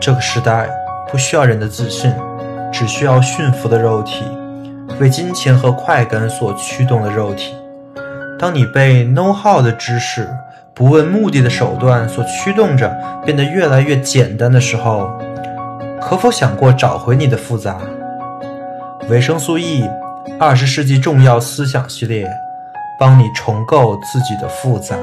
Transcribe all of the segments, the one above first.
这个时代不需要人的自信，只需要驯服的肉体，为金钱和快感所驱动的肉体。当你被 know how 的知识、不问目的的手段所驱动着，变得越来越简单的时候，可否想过找回你的复杂？维生素 E，二十世纪重要思想系列，帮你重构自己的复杂。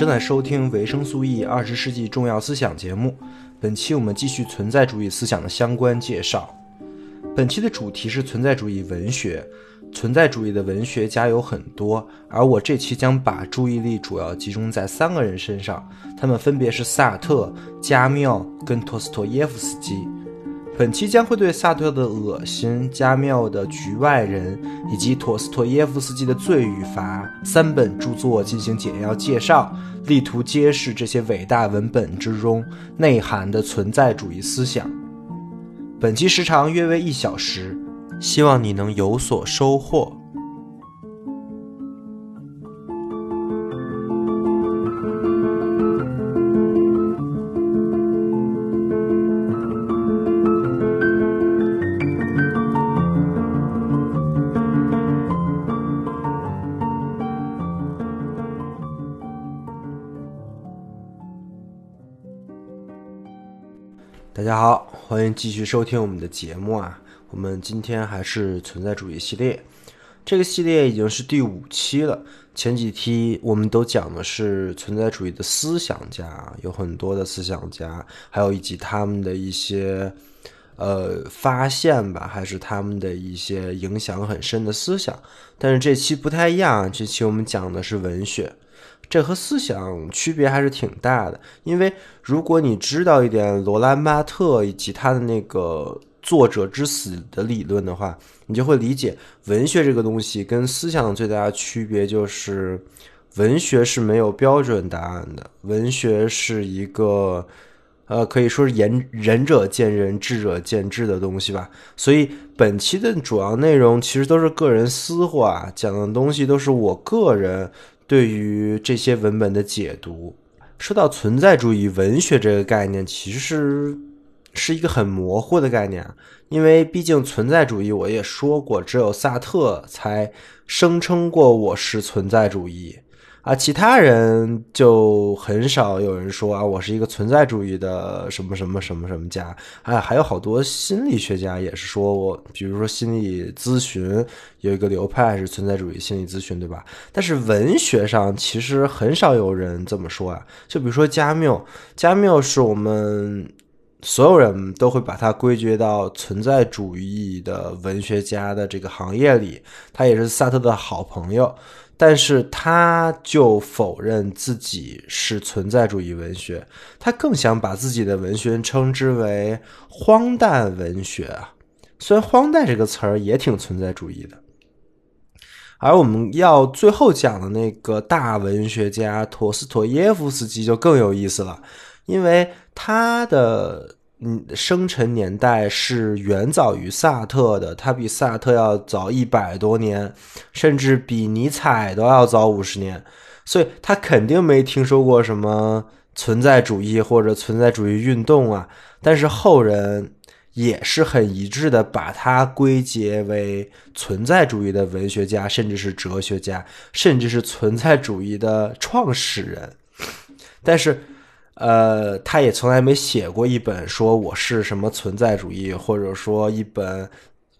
正在收听维生素 E 二十世纪重要思想节目，本期我们继续存在主义思想的相关介绍。本期的主题是存在主义文学。存在主义的文学家有很多，而我这期将把注意力主要集中在三个人身上，他们分别是萨特、加缪跟托斯托耶夫斯基。本期将会对萨特的《恶心》、加缪的《局外人》以及陀思妥耶夫斯基的《罪与罚》三本著作进行简要介绍，力图揭示这些伟大文本之中内涵的存在主义思想。本期时长约为一小时，希望你能有所收获。欢迎继续收听我们的节目啊！我们今天还是存在主义系列，这个系列已经是第五期了。前几期我们都讲的是存在主义的思想家，有很多的思想家，还有以及他们的一些呃发现吧，还是他们的一些影响很深的思想。但是这期不太一样，这期我们讲的是文学。这和思想区别还是挺大的，因为如果你知道一点罗兰巴特以及他的那个作者之死的理论的话，你就会理解文学这个东西跟思想最大的区别就是，文学是没有标准答案的，文学是一个，呃，可以说是仁仁者见仁，智者见智的东西吧。所以本期的主要内容其实都是个人私话，讲的东西都是我个人。对于这些文本的解读，说到存在主义文学这个概念，其实是一个很模糊的概念，因为毕竟存在主义，我也说过，只有萨特才声称过我是存在主义。啊，其他人就很少有人说啊，我是一个存在主义的什么什么什么什么家。哎，还有好多心理学家也是说我，比如说心理咨询有一个流派是存在主义心理咨询，对吧？但是文学上其实很少有人这么说啊。就比如说加缪，加缪是我们所有人都会把它归结到存在主义的文学家的这个行业里，他也是萨特的好朋友。但是他就否认自己是存在主义文学，他更想把自己的文学称之为荒诞文学啊。虽然“荒诞”这个词儿也挺存在主义的。而我们要最后讲的那个大文学家陀思妥耶夫斯基就更有意思了，因为他的。嗯，生辰年代是远早于萨特的，他比萨特要早一百多年，甚至比尼采都要早五十年，所以他肯定没听说过什么存在主义或者存在主义运动啊。但是后人也是很一致的，把他归结为存在主义的文学家，甚至是哲学家，甚至是存在主义的创始人。但是。呃，他也从来没写过一本说我是什么存在主义，或者说一本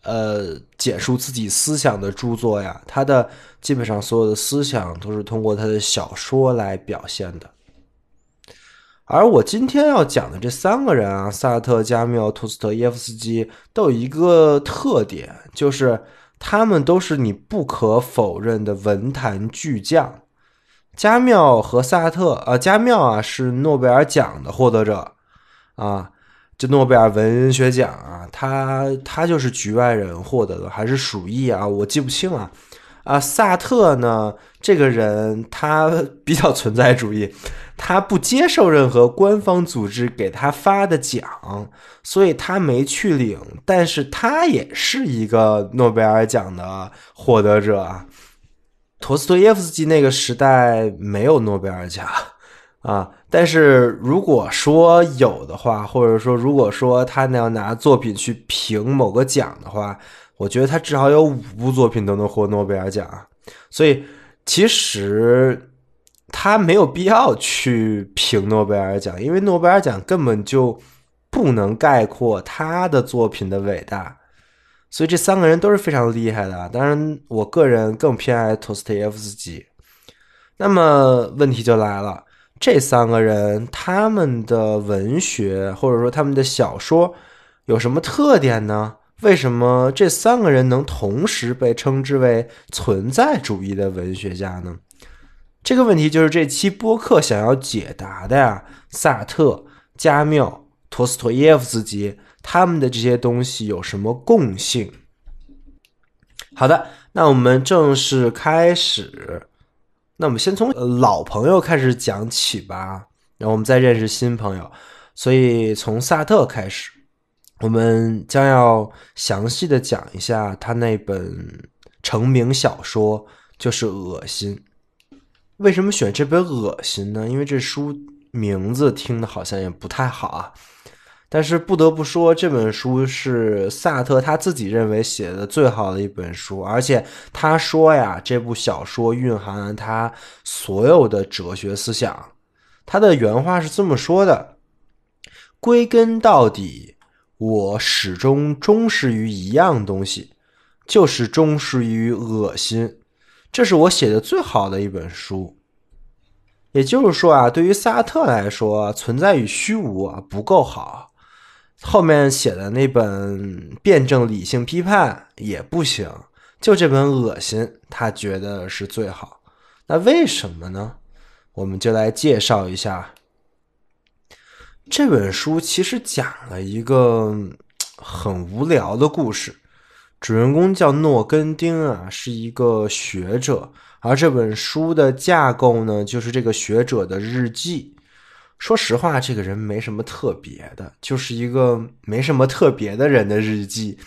呃简述自己思想的著作呀。他的基本上所有的思想都是通过他的小说来表现的。而我今天要讲的这三个人啊，萨特、加缪、托斯特耶夫斯基，都有一个特点，就是他们都是你不可否认的文坛巨匠。加缪和萨特，呃，加缪啊是诺贝尔奖的获得者，啊，就诺贝尔文学奖啊，他他就是局外人获得的，还是鼠疫啊，我记不清啊，啊，萨特呢，这个人他 比较存在主义，他不接受任何官方组织给他发的奖，所以他没去领。但是他也是一个诺贝尔奖的获得者啊。陀思妥耶夫斯基那个时代没有诺贝尔奖 啊，但是如果说有的话，或者说如果说他那要拿作品去评某个奖的话，我觉得他至少有五部作品都能获诺贝尔奖。所以其实他没有必要去评诺贝尔奖，因为诺贝尔奖根本就不能概括他的作品的伟大。所以这三个人都是非常厉害的，当然我个人更偏爱托斯托耶夫斯基。那么问题就来了，这三个人他们的文学或者说他们的小说有什么特点呢？为什么这三个人能同时被称之为存在主义的文学家呢？这个问题就是这期播客想要解答的呀。萨特、加缪、托斯托耶夫斯基。他们的这些东西有什么共性？好的，那我们正式开始。那我们先从老朋友开始讲起吧，然后我们再认识新朋友。所以从萨特开始，我们将要详细的讲一下他那本成名小说，就是《恶心》。为什么选这本《恶心》呢？因为这书名字听的好像也不太好啊。但是不得不说，这本书是萨特他自己认为写的最好的一本书，而且他说呀，这部小说蕴含了他所有的哲学思想。他的原话是这么说的：“归根到底，我始终忠实于一样东西，就是忠实于恶心。这是我写的最好的一本书。”也就是说啊，对于萨特来说，存在与虚无啊不够好。后面写的那本辩证理性批判也不行，就这本恶心，他觉得是最好。那为什么呢？我们就来介绍一下这本书。其实讲了一个很无聊的故事，主人公叫诺根丁啊，是一个学者，而这本书的架构呢，就是这个学者的日记。说实话，这个人没什么特别的，就是一个没什么特别的人的日记，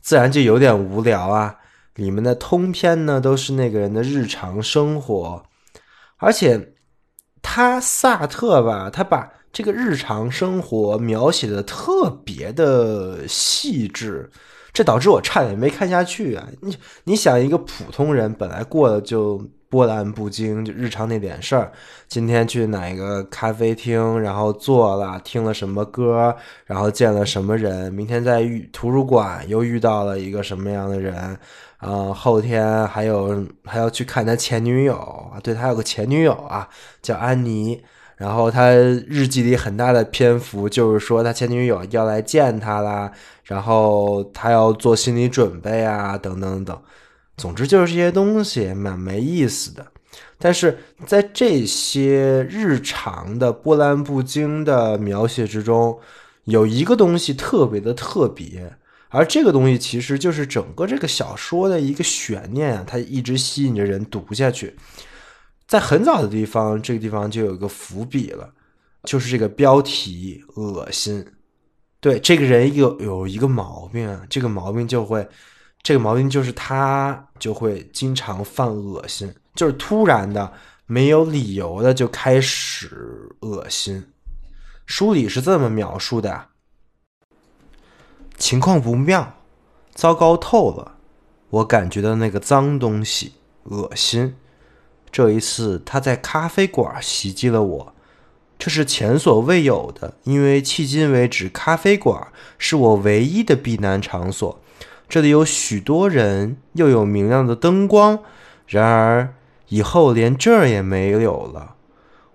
自然就有点无聊啊。里面的通篇呢，都是那个人的日常生活，而且他萨特吧，他把这个日常生活描写的特别的细致，这导致我差点没看下去啊。你你想，一个普通人本来过的就。波澜不惊，就日常那点事儿。今天去哪个咖啡厅，然后坐了，听了什么歌，然后见了什么人。明天在图书馆又遇到了一个什么样的人，啊，后天还有还要去看他前女友，对他有个前女友啊，叫安妮。然后他日记里很大的篇幅就是说他前女友要来见他啦，然后他要做心理准备啊，等等等。总之就是这些东西蛮没意思的，但是在这些日常的波澜不惊的描写之中，有一个东西特别的特别，而这个东西其实就是整个这个小说的一个悬念啊，它一直吸引着人读下去。在很早的地方，这个地方就有一个伏笔了，就是这个标题“恶心”。对，这个人有有一个毛病，这个毛病就会。这个毛病就是他就会经常犯恶心，就是突然的没有理由的就开始恶心。书里是这么描述的：情况不妙，糟糕透了。我感觉到那个脏东西，恶心。这一次他在咖啡馆袭击了我，这是前所未有的，因为迄今为止咖啡馆是我唯一的避难场所。这里有许多人，又有明亮的灯光。然而，以后连这儿也没有了。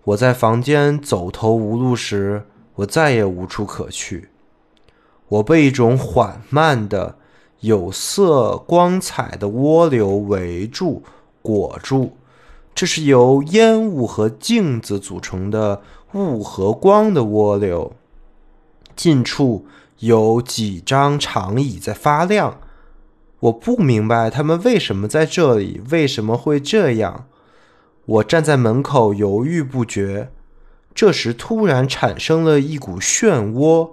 我在房间走投无路时，我再也无处可去。我被一种缓慢的、有色光彩的涡流围住、裹住。这是由烟雾和镜子组成的雾和光的涡流。近处有几张长椅在发亮。我不明白他们为什么在这里，为什么会这样？我站在门口犹豫不决。这时突然产生了一股漩涡，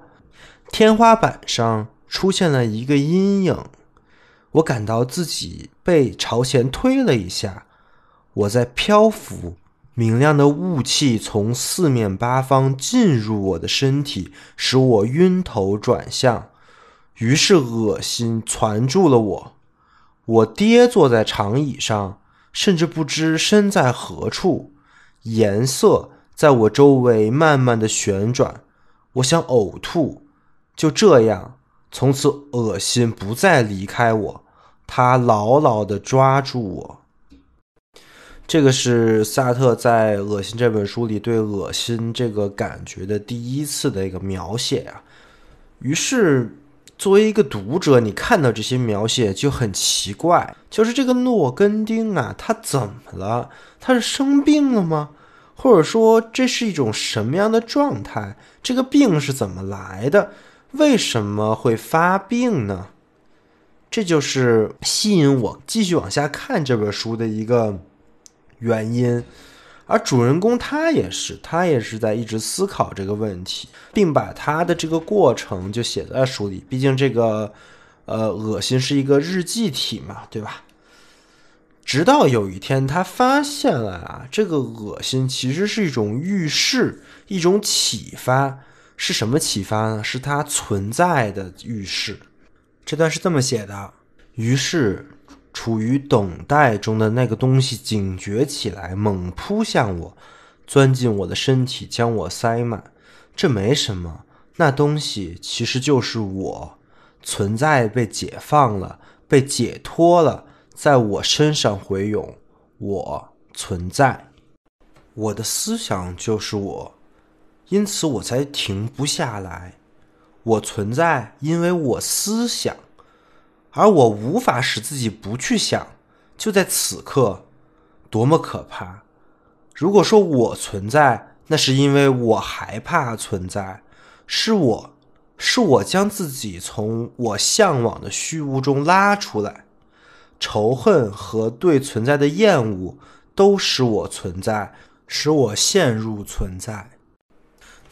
天花板上出现了一个阴影，我感到自己被朝前推了一下，我在漂浮。明亮的雾气从四面八方进入我的身体，使我晕头转向。于是恶心缠住了我，我跌坐在长椅上，甚至不知身在何处。颜色在我周围慢慢的旋转，我想呕吐。就这样，从此恶心不再离开我，他牢牢的抓住我。这个是萨特在《恶心》这本书里对恶心这个感觉的第一次的一个描写啊。于是，作为一个读者，你看到这些描写就很奇怪，就是这个诺根丁啊，他怎么了？他是生病了吗？或者说，这是一种什么样的状态？这个病是怎么来的？为什么会发病呢？这就是吸引我继续往下看这本书的一个。原因，而主人公他也是，他也是在一直思考这个问题，并把他的这个过程就写在书里。毕竟这个，呃，恶心是一个日记体嘛，对吧？直到有一天，他发现了啊，这个恶心其实是一种预示，一种启发。是什么启发呢？是他存在的预示。这段是这么写的。于是。处于等待中的那个东西警觉起来，猛扑向我，钻进我的身体，将我塞满。这没什么，那东西其实就是我，存在被解放了，被解脱了，在我身上回涌。我存在，我的思想就是我，因此我才停不下来。我存在，因为我思想。而我无法使自己不去想，就在此刻，多么可怕！如果说我存在，那是因为我害怕存在，是我，是我将自己从我向往的虚无中拉出来。仇恨和对存在的厌恶都使我存在，使我陷入存在。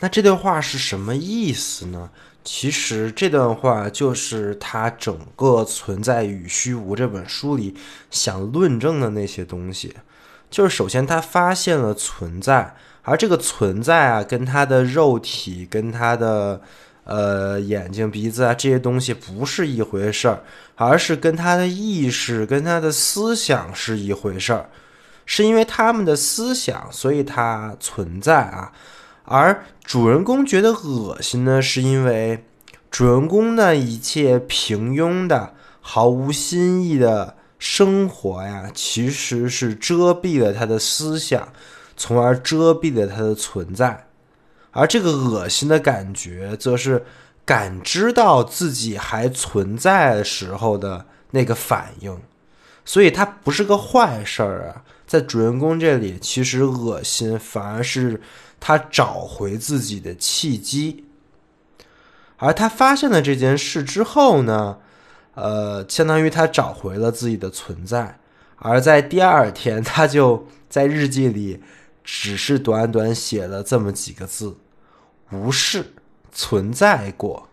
那这段话是什么意思呢？其实这段话就是他整个《存在与虚无》这本书里想论证的那些东西。就是首先他发现了存在，而这个存在啊，跟他的肉体、跟他的呃眼睛、鼻子啊这些东西不是一回事儿，而是跟他的意识、跟他的思想是一回事儿。是因为他们的思想，所以它存在啊。而主人公觉得恶心呢，是因为主人公的一切平庸的、毫无新意的生活呀，其实是遮蔽了他的思想，从而遮蔽了他的存在。而这个恶心的感觉，则是感知到自己还存在的时候的那个反应，所以它不是个坏事儿啊。在主人公这里，其实恶心反而是。他找回自己的契机，而他发现了这件事之后呢，呃，相当于他找回了自己的存在。而在第二天，他就在日记里只是短短写了这么几个字：“无视存在过。”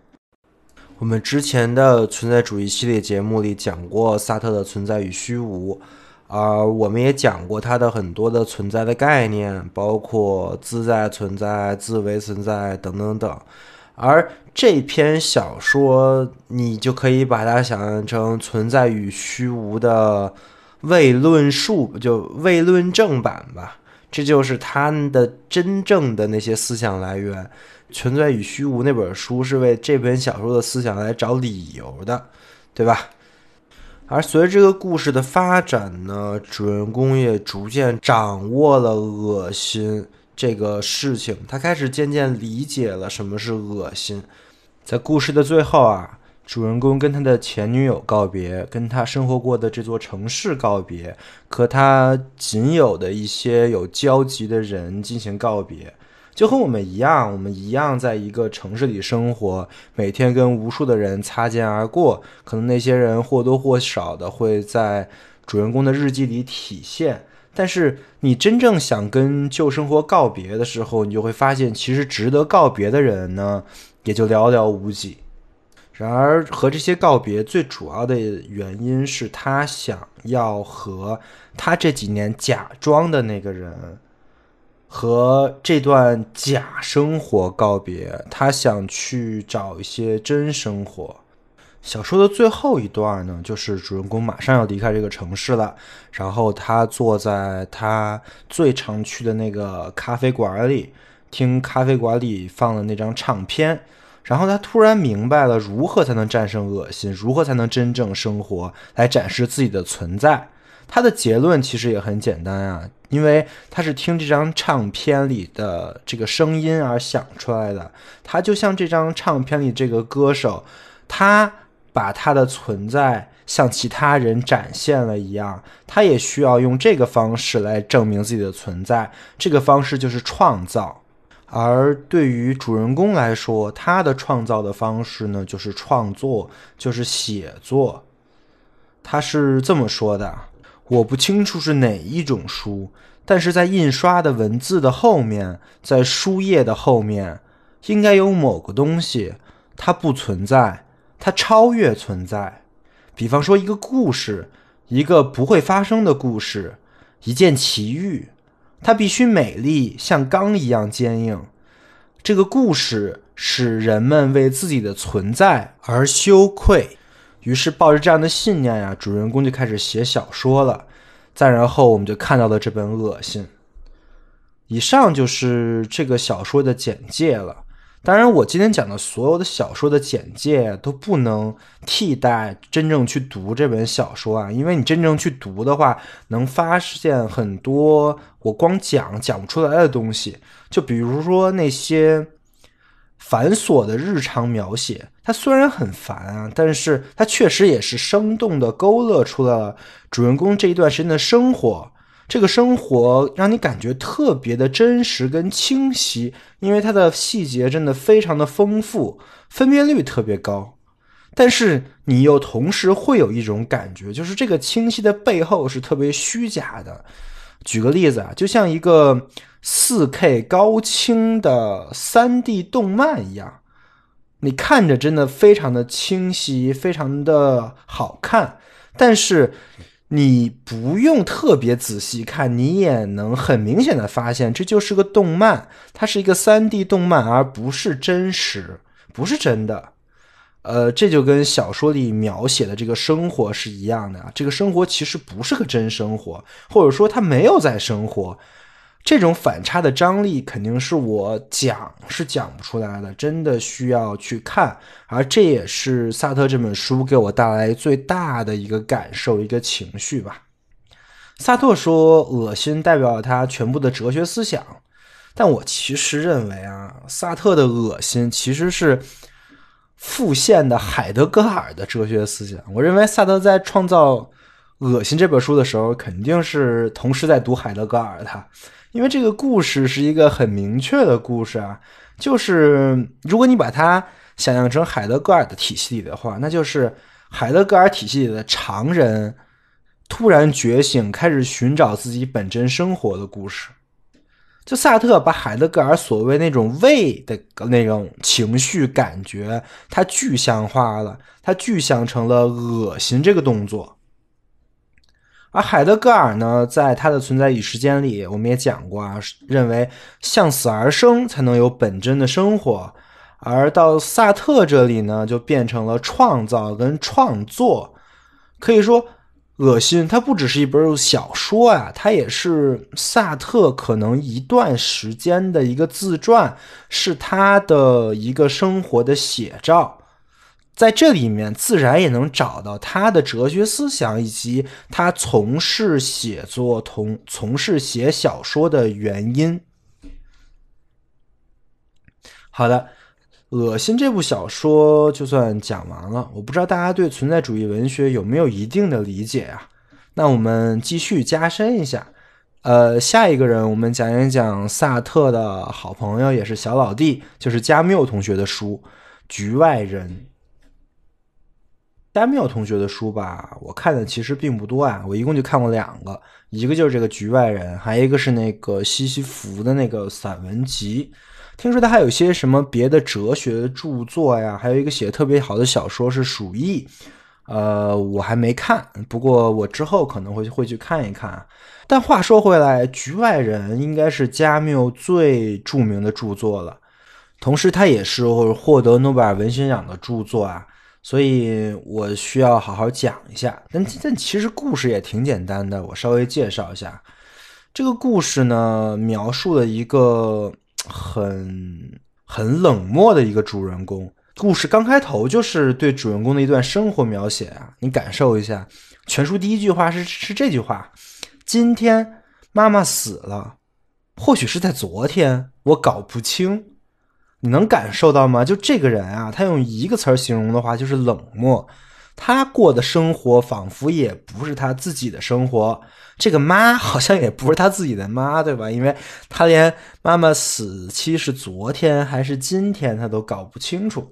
我们之前的存在主义系列节目里讲过萨特的存在与虚无。啊我们也讲过它的很多的存在的概念，包括自在存在、自为存在等等等。而这篇小说，你就可以把它想象成存在与虚无的未论述，就未论证版吧。这就是它的真正的那些思想来源。存在与虚无那本书是为这本小说的思想来找理由的，对吧？而随着这个故事的发展呢，主人公也逐渐掌握了恶心这个事情，他开始渐渐理解了什么是恶心。在故事的最后啊，主人公跟他的前女友告别，跟他生活过的这座城市告别，和他仅有的一些有交集的人进行告别。就和我们一样，我们一样在一个城市里生活，每天跟无数的人擦肩而过。可能那些人或多或少的会在主人公的日记里体现，但是你真正想跟旧生活告别的时候，你就会发现，其实值得告别的人呢，也就寥寥无几。然而，和这些告别最主要的原因是他想要和他这几年假装的那个人和这段假生活告别。他想去找一些真生活。小说的最后一段呢，就是主人公马上要离开这个城市了，然后他坐在他最常去的那个咖啡馆里，听咖啡馆里放的那张唱片。然后他突然明白了如何才能战胜恶心，如何才能真正生活，来展示自己的存在。他的结论其实也很简单啊，因为他是听这张唱片里的这个声音而想出来的。他就像这张唱片里这个歌手，他把他的存在向其他人展现了一样，他也需要用这个方式来证明自己的存在。这个方式就是创造。而对于主人公来说，他的创造的方式呢，就是创作，就是写作。他是这么说的：“我不清楚是哪一种书，但是在印刷的文字的后面，在书页的后面，应该有某个东西，它不存在，它超越存在。比方说，一个故事，一个不会发生的故事，一件奇遇。”它必须美丽，像钢一样坚硬。这个故事使人们为自己的存在而羞愧。于是，抱着这样的信念呀，主人公就开始写小说了。再然后，我们就看到了这本《恶心》。以上就是这个小说的简介了。当然，我今天讲的所有的小说的简介都不能替代真正去读这本小说啊，因为你真正去读的话，能发现很多我光讲讲不出来的东西。就比如说那些繁琐的日常描写，它虽然很烦啊，但是它确实也是生动的勾勒出了主人公这一段时间的生活。这个生活让你感觉特别的真实跟清晰，因为它的细节真的非常的丰富，分辨率特别高。但是你又同时会有一种感觉，就是这个清晰的背后是特别虚假的。举个例子啊，就像一个 4K 高清的 3D 动漫一样，你看着真的非常的清晰，非常的好看，但是。你不用特别仔细看，你也能很明显的发现，这就是个动漫，它是一个三 D 动漫，而不是真实，不是真的。呃，这就跟小说里描写的这个生活是一样的啊，这个生活其实不是个真生活，或者说他没有在生活。这种反差的张力肯定是我讲是讲不出来的，真的需要去看。而这也是萨特这本书给我带来最大的一个感受、一个情绪吧。萨特说，恶心代表了他全部的哲学思想，但我其实认为啊，萨特的恶心其实是复现的海德格尔的哲学思想。我认为萨德在创造《恶心》这本书的时候，肯定是同时在读海德格尔的。因为这个故事是一个很明确的故事啊，就是如果你把它想象成海德格尔的体系里的话，那就是海德格尔体系里的常人突然觉醒，开始寻找自己本真生活的故事。就萨特把海德格尔所谓那种胃的那种情绪感觉，它具象化了，它具象成了恶心这个动作。而海德格尔呢，在他的存在与时间里，我们也讲过啊，认为向死而生才能有本真的生活。而到萨特这里呢，就变成了创造跟创作。可以说，恶心它不只是一本小说啊，它也是萨特可能一段时间的一个自传，是他的一个生活的写照。在这里面，自然也能找到他的哲学思想，以及他从事写作、同从事写小说的原因。好的，恶心这部小说就算讲完了。我不知道大家对存在主义文学有没有一定的理解啊？那我们继续加深一下。呃，下一个人，我们讲一讲萨特的好朋友，也是小老弟，就是加缪同学的书《局外人》。加缪同学的书吧，我看的其实并不多啊，我一共就看过两个，一个就是这个《局外人》，还有一个是那个西西弗的那个散文集。听说他还有些什么别的哲学著作呀，还有一个写的特别好的小说是《鼠疫》，呃，我还没看，不过我之后可能会会去看一看。但话说回来，《局外人》应该是加缪最著名的著作了，同时他也是获得诺贝尔文学奖的著作啊。所以我需要好好讲一下，但但其实故事也挺简单的，我稍微介绍一下。这个故事呢，描述了一个很很冷漠的一个主人公。故事刚开头就是对主人公的一段生活描写啊，你感受一下。全书第一句话是是这句话：今天妈妈死了，或许是在昨天，我搞不清。你能感受到吗？就这个人啊，他用一个词儿形容的话，就是冷漠。他过的生活仿佛也不是他自己的生活。这个妈好像也不是他自己的妈，对吧？因为他连妈妈死期是昨天还是今天，他都搞不清楚。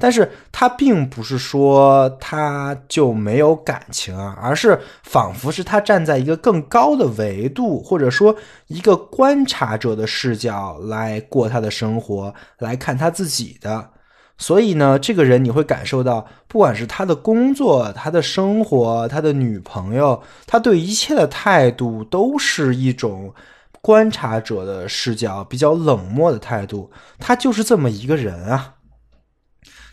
但是他并不是说他就没有感情啊，而是仿佛是他站在一个更高的维度，或者说一个观察者的视角来过他的生活，来看他自己的。所以呢，这个人你会感受到，不管是他的工作、他的生活、他的女朋友，他对一切的态度都是一种观察者的视角，比较冷漠的态度。他就是这么一个人啊。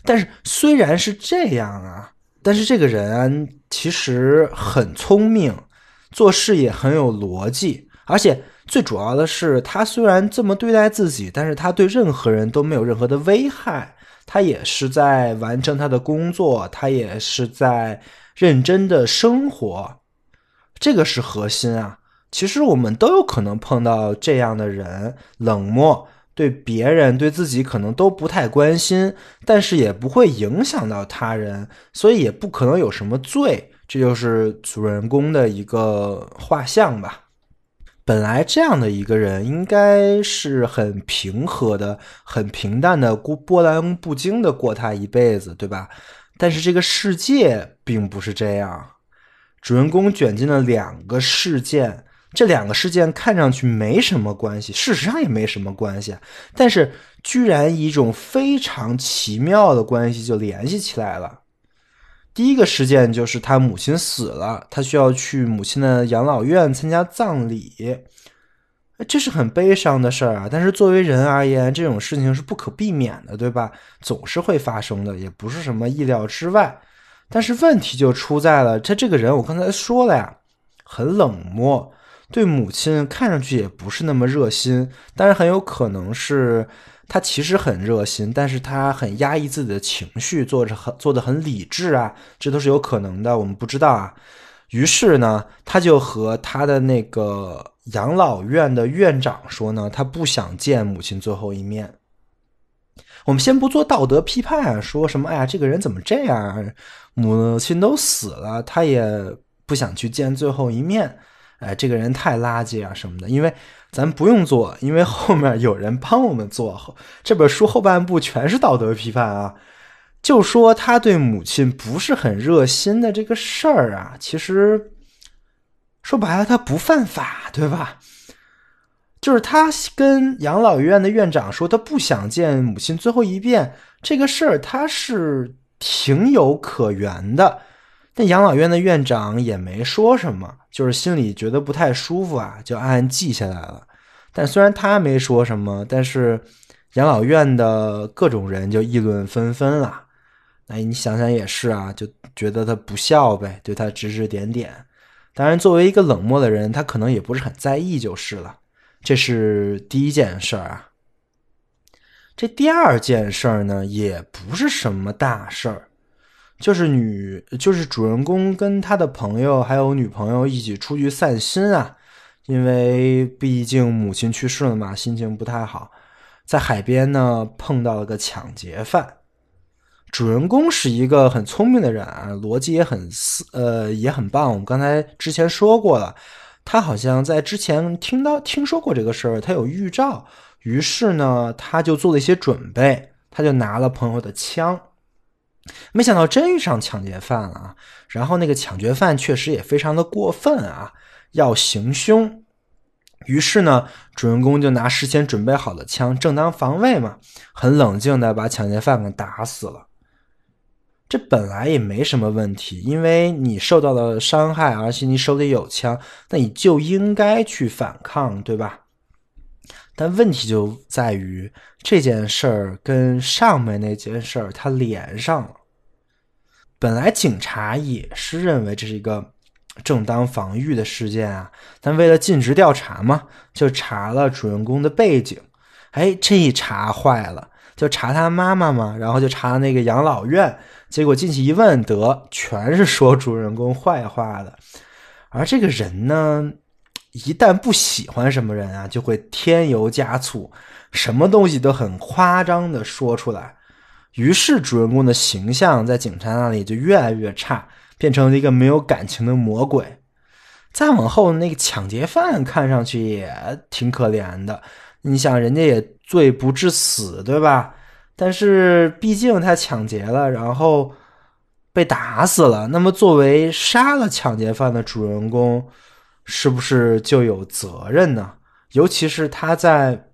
但是虽然是这样啊，但是这个人其实很聪明，做事也很有逻辑，而且最主要的是，他虽然这么对待自己，但是他对任何人都没有任何的危害，他也是在完成他的工作，他也是在认真的生活，这个是核心啊。其实我们都有可能碰到这样的人，冷漠。对别人对自己可能都不太关心，但是也不会影响到他人，所以也不可能有什么罪。这就是主人公的一个画像吧。本来这样的一个人应该是很平和的、很平淡的、波波澜不惊的过他一辈子，对吧？但是这个世界并不是这样，主人公卷进了两个事件。这两个事件看上去没什么关系，事实上也没什么关系，但是居然以一种非常奇妙的关系就联系起来了。第一个事件就是他母亲死了，他需要去母亲的养老院参加葬礼，这是很悲伤的事儿啊。但是作为人而言，这种事情是不可避免的，对吧？总是会发生的，也不是什么意料之外。但是问题就出在了，他这个人，我刚才说了呀，很冷漠。对母亲看上去也不是那么热心，但是很有可能是他其实很热心，但是他很压抑自己的情绪，做着很做的很理智啊，这都是有可能的，我们不知道啊。于是呢，他就和他的那个养老院的院长说呢，他不想见母亲最后一面。我们先不做道德批判啊，说什么哎呀，这个人怎么这样？母亲都死了，他也不想去见最后一面。哎，这个人太垃圾啊什么的，因为咱不用做，因为后面有人帮我们做。这本书后半部全是道德批判啊，就说他对母亲不是很热心的这个事儿啊，其实说白了他不犯法，对吧？就是他跟养老院的院长说他不想见母亲最后一遍，这个事儿他是情有可原的。那养老院的院长也没说什么，就是心里觉得不太舒服啊，就暗暗记下来了。但虽然他没说什么，但是养老院的各种人就议论纷纷了。哎，你想想也是啊，就觉得他不孝呗，对他指指点点。当然，作为一个冷漠的人，他可能也不是很在意就是了。这是第一件事儿啊。这第二件事儿呢，也不是什么大事儿。就是女，就是主人公跟他的朋友还有女朋友一起出去散心啊，因为毕竟母亲去世了嘛，心情不太好。在海边呢碰到了个抢劫犯，主人公是一个很聪明的人啊，逻辑也很思呃也很棒。我们刚才之前说过了，他好像在之前听到听说过这个事儿，他有预兆，于是呢他就做了一些准备，他就拿了朋友的枪。没想到真遇上抢劫犯了啊！然后那个抢劫犯确实也非常的过分啊，要行凶。于是呢，主人公就拿事先准备好的枪，正当防卫嘛，很冷静的把抢劫犯给打死了。这本来也没什么问题，因为你受到了伤害，而且你手里有枪，那你就应该去反抗，对吧？但问题就在于这件事儿跟上面那件事儿它连上了。本来警察也是认为这是一个正当防御的事件啊，但为了尽职调查嘛，就查了主人公的背景。哎，这一查坏了，就查他妈妈嘛，然后就查那个养老院。结果进去一问，得全是说主人公坏话的。而这个人呢，一旦不喜欢什么人啊，就会添油加醋，什么东西都很夸张的说出来。于是主人公的形象在警察那里就越来越差，变成了一个没有感情的魔鬼。再往后，那个抢劫犯看上去也挺可怜的。你想，人家也罪不至死，对吧？但是毕竟他抢劫了，然后被打死了。那么作为杀了抢劫犯的主人公，是不是就有责任呢？尤其是他在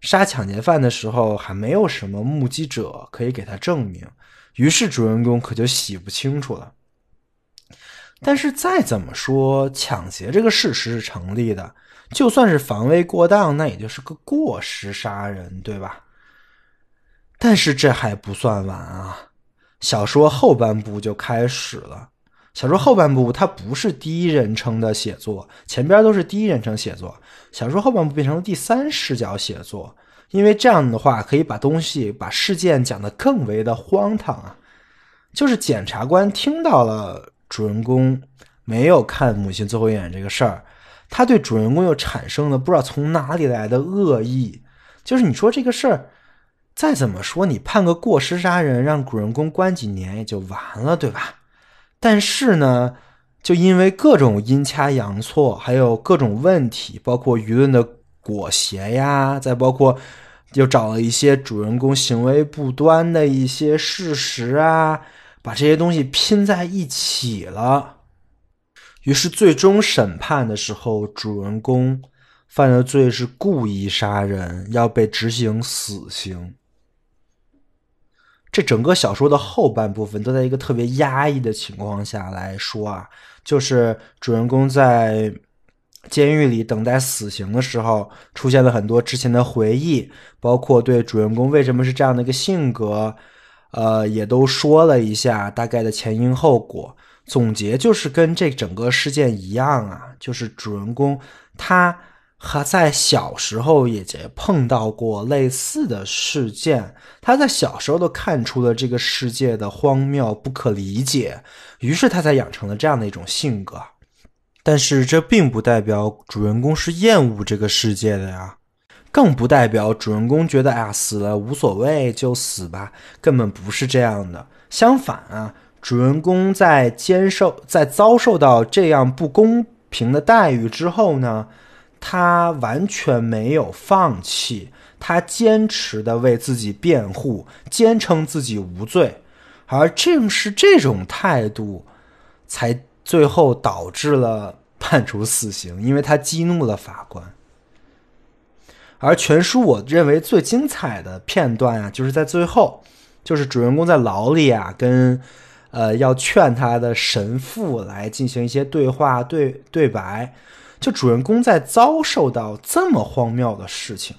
杀抢劫犯的时候，还没有什么目击者可以给他证明，于是主人公可就洗不清楚了。但是再怎么说，抢劫这个事实是成立的，就算是防卫过当，那也就是个过失杀人，对吧？但是这还不算完啊！小说后半部就开始了。小说后半部它不是第一人称的写作，前边都是第一人称写作。小说后半部变成了第三视角写作，因为这样的话可以把东西、把事件讲得更为的荒唐啊！就是检察官听到了主人公没有看母亲最后一眼这个事儿，他对主人公又产生了不知道从哪里来的恶意。就是你说这个事儿。再怎么说，你判个过失杀人，让主人公关几年也就完了，对吧？但是呢，就因为各种阴差阳错，还有各种问题，包括舆论的裹挟呀，再包括又找了一些主人公行为不端的一些事实啊，把这些东西拼在一起了。于是最终审判的时候，主人公犯的罪是故意杀人，要被执行死刑。这整个小说的后半部分都在一个特别压抑的情况下来说啊，就是主人公在监狱里等待死刑的时候，出现了很多之前的回忆，包括对主人公为什么是这样的一个性格，呃，也都说了一下大概的前因后果。总结就是跟这整个事件一样啊，就是主人公他。他在小时候也碰到过类似的事件，他在小时候都看出了这个世界的荒谬不可理解，于是他才养成了这样的一种性格。但是这并不代表主人公是厌恶这个世界的呀，更不代表主人公觉得哎呀死了无所谓就死吧，根本不是这样的。相反啊，主人公在接受在遭受到这样不公平的待遇之后呢？他完全没有放弃，他坚持的为自己辩护，坚称自己无罪，而正是这种态度，才最后导致了判处死刑，因为他激怒了法官。而全书我认为最精彩的片段啊，就是在最后，就是主人公在牢里啊，跟呃要劝他的神父来进行一些对话对对白。就主人公在遭受到这么荒谬的事情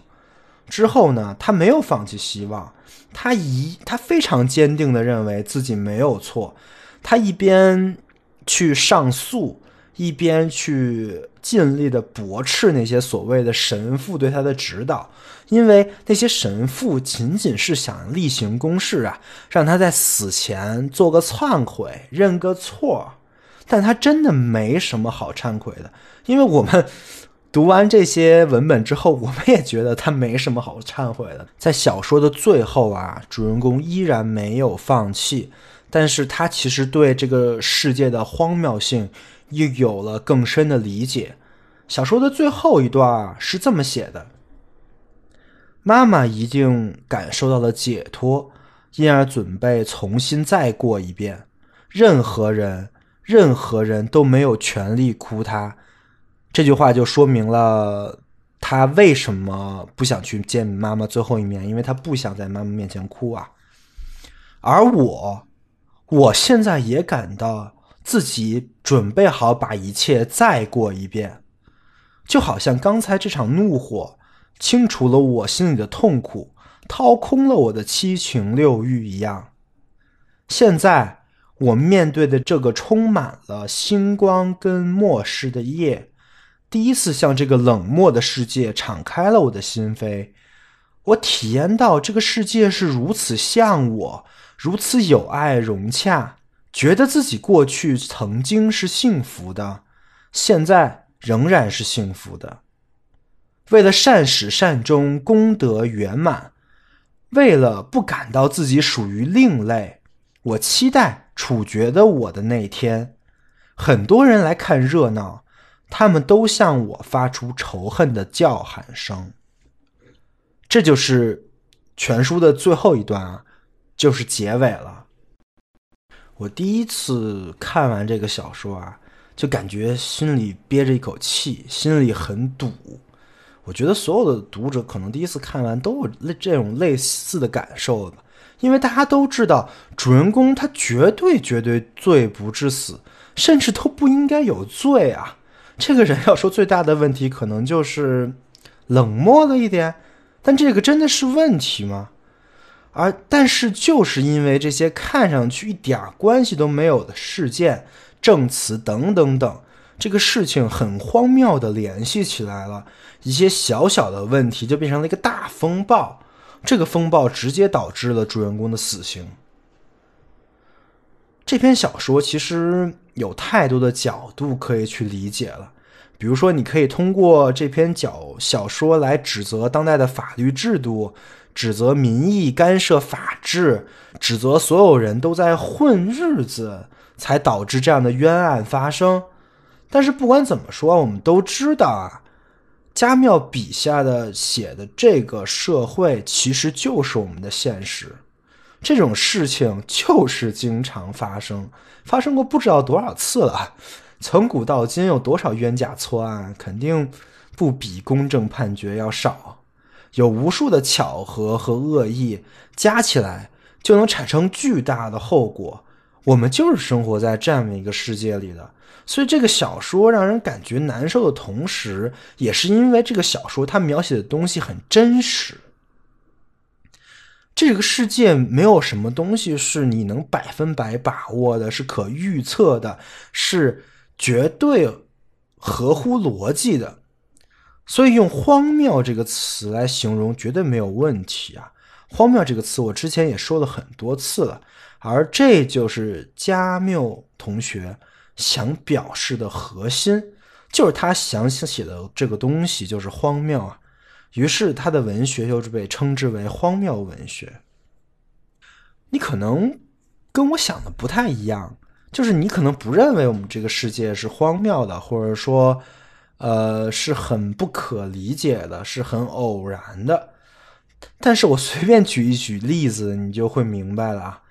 之后呢，他没有放弃希望，他一他非常坚定的认为自己没有错，他一边去上诉，一边去尽力的驳斥那些所谓的神父对他的指导，因为那些神父仅仅是想例行公事啊，让他在死前做个忏悔，认个错，但他真的没什么好忏悔的。因为我们读完这些文本之后，我们也觉得他没什么好忏悔的。在小说的最后啊，主人公依然没有放弃，但是他其实对这个世界的荒谬性又有了更深的理解。小说的最后一段是这么写的：妈妈一定感受到了解脱，因而准备重新再过一遍。任何人，任何人都没有权利哭他。这句话就说明了他为什么不想去见妈妈最后一面，因为他不想在妈妈面前哭啊。而我，我现在也感到自己准备好把一切再过一遍，就好像刚才这场怒火清除了我心里的痛苦。掏空了我的七情六欲一样，现在我面对的这个充满了星光跟末世的夜，第一次向这个冷漠的世界敞开了我的心扉。我体验到这个世界是如此像我，如此友爱融洽，觉得自己过去曾经是幸福的，现在仍然是幸福的。为了善始善终，功德圆满。为了不感到自己属于另类，我期待处决的我的那一天。很多人来看热闹，他们都向我发出仇恨的叫喊声。这就是全书的最后一段啊，就是结尾了。我第一次看完这个小说啊，就感觉心里憋着一口气，心里很堵。我觉得所有的读者可能第一次看完都有类这种类似的感受吧，因为大家都知道主人公他绝对绝对罪不至死，甚至都不应该有罪啊。这个人要说最大的问题，可能就是冷漠了一点，但这个真的是问题吗？而但是就是因为这些看上去一点关系都没有的事件、证词等等等，这个事情很荒谬的联系起来了。一些小小的问题就变成了一个大风暴，这个风暴直接导致了主人公的死刑。这篇小说其实有太多的角度可以去理解了，比如说，你可以通过这篇小小说来指责当代的法律制度，指责民意干涉法治，指责所有人都在混日子，才导致这样的冤案发生。但是不管怎么说，我们都知道啊。加缪笔下的写的这个社会，其实就是我们的现实。这种事情就是经常发生，发生过不知道多少次了。从古到今，有多少冤假错案，肯定不比公正判决要少。有无数的巧合和恶意加起来，就能产生巨大的后果。我们就是生活在这样的一个世界里的。所以这个小说让人感觉难受的同时，也是因为这个小说它描写的东西很真实。这个世界没有什么东西是你能百分百把握的，是可预测的，是绝对合乎逻辑的。所以用“荒谬”这个词来形容绝对没有问题啊！“荒谬”这个词我之前也说了很多次了，而这就是加缪同学。想表示的核心，就是他想写的这个东西就是荒谬啊。于是他的文学就是被称之为荒谬文学。你可能跟我想的不太一样，就是你可能不认为我们这个世界是荒谬的，或者说，呃，是很不可理解的，是很偶然的。但是我随便举一举例子，你就会明白了啊。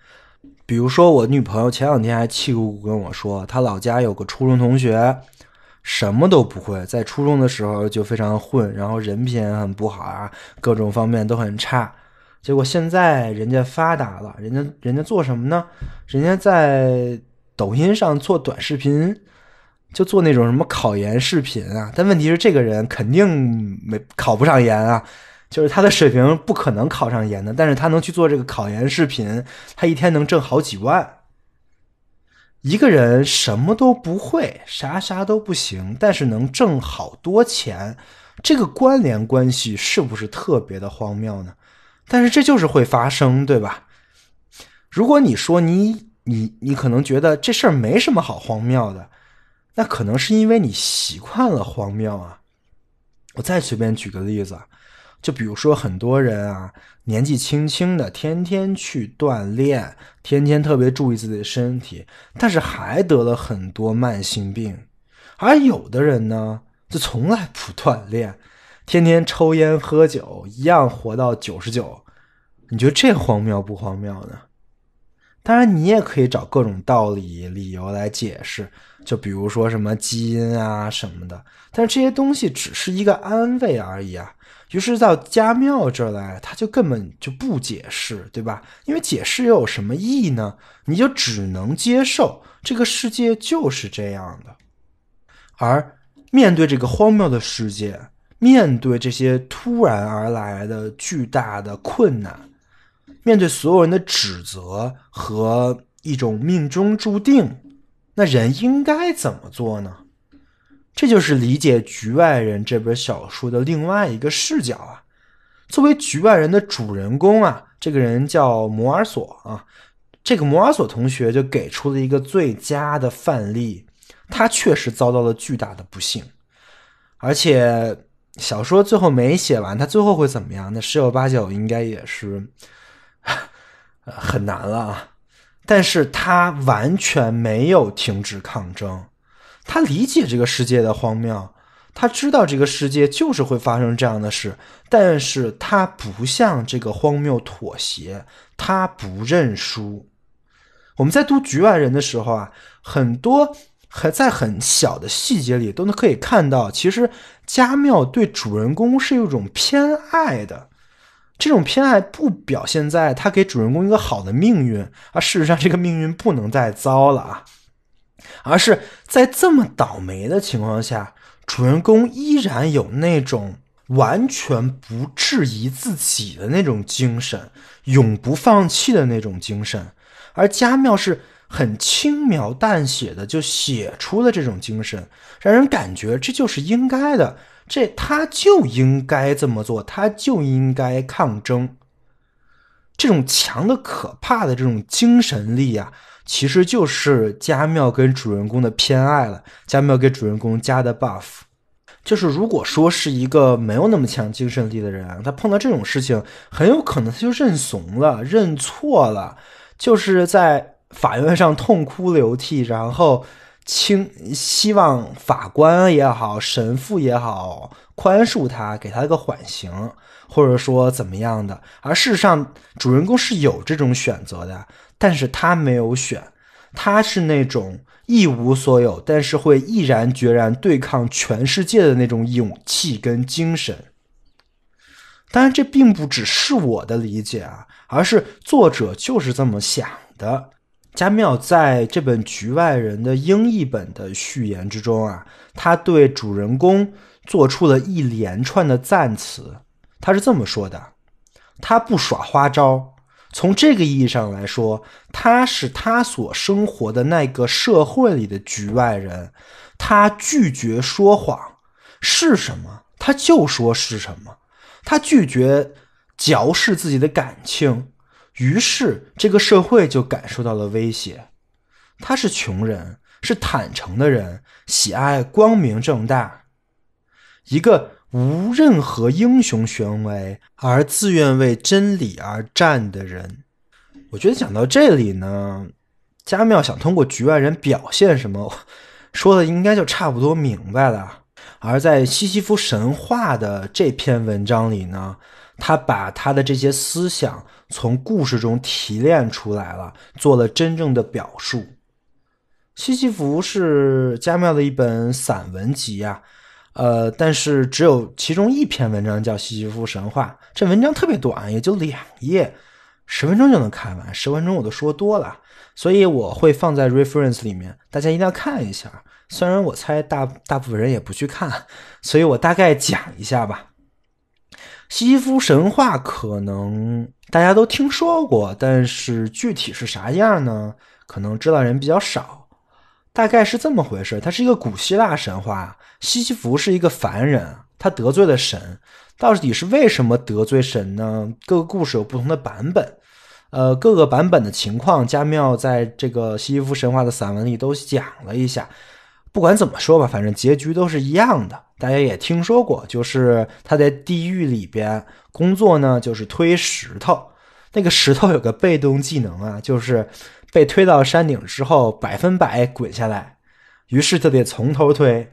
比如说，我女朋友前两天还气鼓鼓跟我说，她老家有个初中同学，什么都不会，在初中的时候就非常混，然后人品很不好啊，各种方面都很差。结果现在人家发达了，人家人家做什么呢？人家在抖音上做短视频，就做那种什么考研视频啊。但问题是，这个人肯定没考不上研啊。就是他的水平不可能考上研的，但是他能去做这个考研视频，他一天能挣好几万。一个人什么都不会，啥啥都不行，但是能挣好多钱，这个关联关系是不是特别的荒谬呢？但是这就是会发生，对吧？如果你说你你你可能觉得这事儿没什么好荒谬的，那可能是因为你习惯了荒谬啊。我再随便举个例子。就比如说，很多人啊，年纪轻轻的，天天去锻炼，天天特别注意自己的身体，但是还得了很多慢性病；而有的人呢，就从来不锻炼，天天抽烟喝酒，一样活到九十九。你觉得这荒谬不荒谬呢？当然，你也可以找各种道理、理由来解释，就比如说什么基因啊什么的。但是这些东西只是一个安慰而已啊。于是到家庙这儿来，他就根本就不解释，对吧？因为解释又有什么意义呢？你就只能接受这个世界就是这样的。而面对这个荒谬的世界，面对这些突然而来的巨大的困难。面对所有人的指责和一种命中注定，那人应该怎么做呢？这就是理解《局外人》这本小说的另外一个视角啊。作为局外人的主人公啊，这个人叫摩尔索啊。这个摩尔索同学就给出了一个最佳的范例，他确实遭到了巨大的不幸，而且小说最后没写完，他最后会怎么样？那十有八九应该也是。很难了啊！但是他完全没有停止抗争，他理解这个世界的荒谬，他知道这个世界就是会发生这样的事，但是他不向这个荒谬妥协，他不认输。我们在读《局外人》的时候啊，很多还在很小的细节里都能可以看到，其实家庙对主人公是一种偏爱的。这种偏爱不表现在他给主人公一个好的命运，而事实上这个命运不能再糟了啊，而是在这么倒霉的情况下，主人公依然有那种完全不质疑自己的那种精神，永不放弃的那种精神，而加缪是很轻描淡写的就写出了这种精神，让人感觉这就是应该的。这他就应该这么做，他就应该抗争。这种强的可怕的这种精神力啊，其实就是加缪跟主人公的偏爱了。加缪给主人公加的 buff，就是如果说是一个没有那么强精神力的人，他碰到这种事情，很有可能他就认怂了，认错了，就是在法院上痛哭流涕，然后。轻希望法官也好，神父也好，宽恕他，给他一个缓刑，或者说怎么样的。而事实上，主人公是有这种选择的，但是他没有选，他是那种一无所有，但是会毅然决然对抗全世界的那种勇气跟精神。当然，这并不只是我的理解啊，而是作者就是这么想的。加缪在这本《局外人》的英译本的序言之中啊，他对主人公做出了一连串的赞词。他是这么说的：“他不耍花招，从这个意义上来说，他是他所生活的那个社会里的局外人。他拒绝说谎，是什么他就说是什么。他拒绝矫饰自己的感情。”于是，这个社会就感受到了威胁。他是穷人，是坦诚的人，喜爱光明正大，一个无任何英雄玄威而自愿为真理而战的人。我觉得讲到这里呢，加缪想通过局外人表现什么，说的应该就差不多明白了。而在西西弗神话的这篇文章里呢，他把他的这些思想。从故事中提炼出来了，做了真正的表述。西西弗是加缪的一本散文集啊，呃，但是只有其中一篇文章叫《西西弗神话》，这文章特别短，也就两页，十分钟就能看完。十分钟我都说多了，所以我会放在 reference 里面，大家一定要看一下。虽然我猜大大部分人也不去看，所以我大概讲一下吧。西西弗神话可能大家都听说过，但是具体是啥样呢？可能知道人比较少。大概是这么回事：它是一个古希腊神话，西西弗是一个凡人，他得罪了神。到底是为什么得罪神呢？各个故事有不同的版本，呃，各个版本的情况，加缪在这个西西弗神话的散文里都讲了一下。不管怎么说吧，反正结局都是一样的。大家也听说过，就是他在地狱里边工作呢，就是推石头。那个石头有个被动技能啊，就是被推到山顶之后百分百滚下来，于是他得从头推，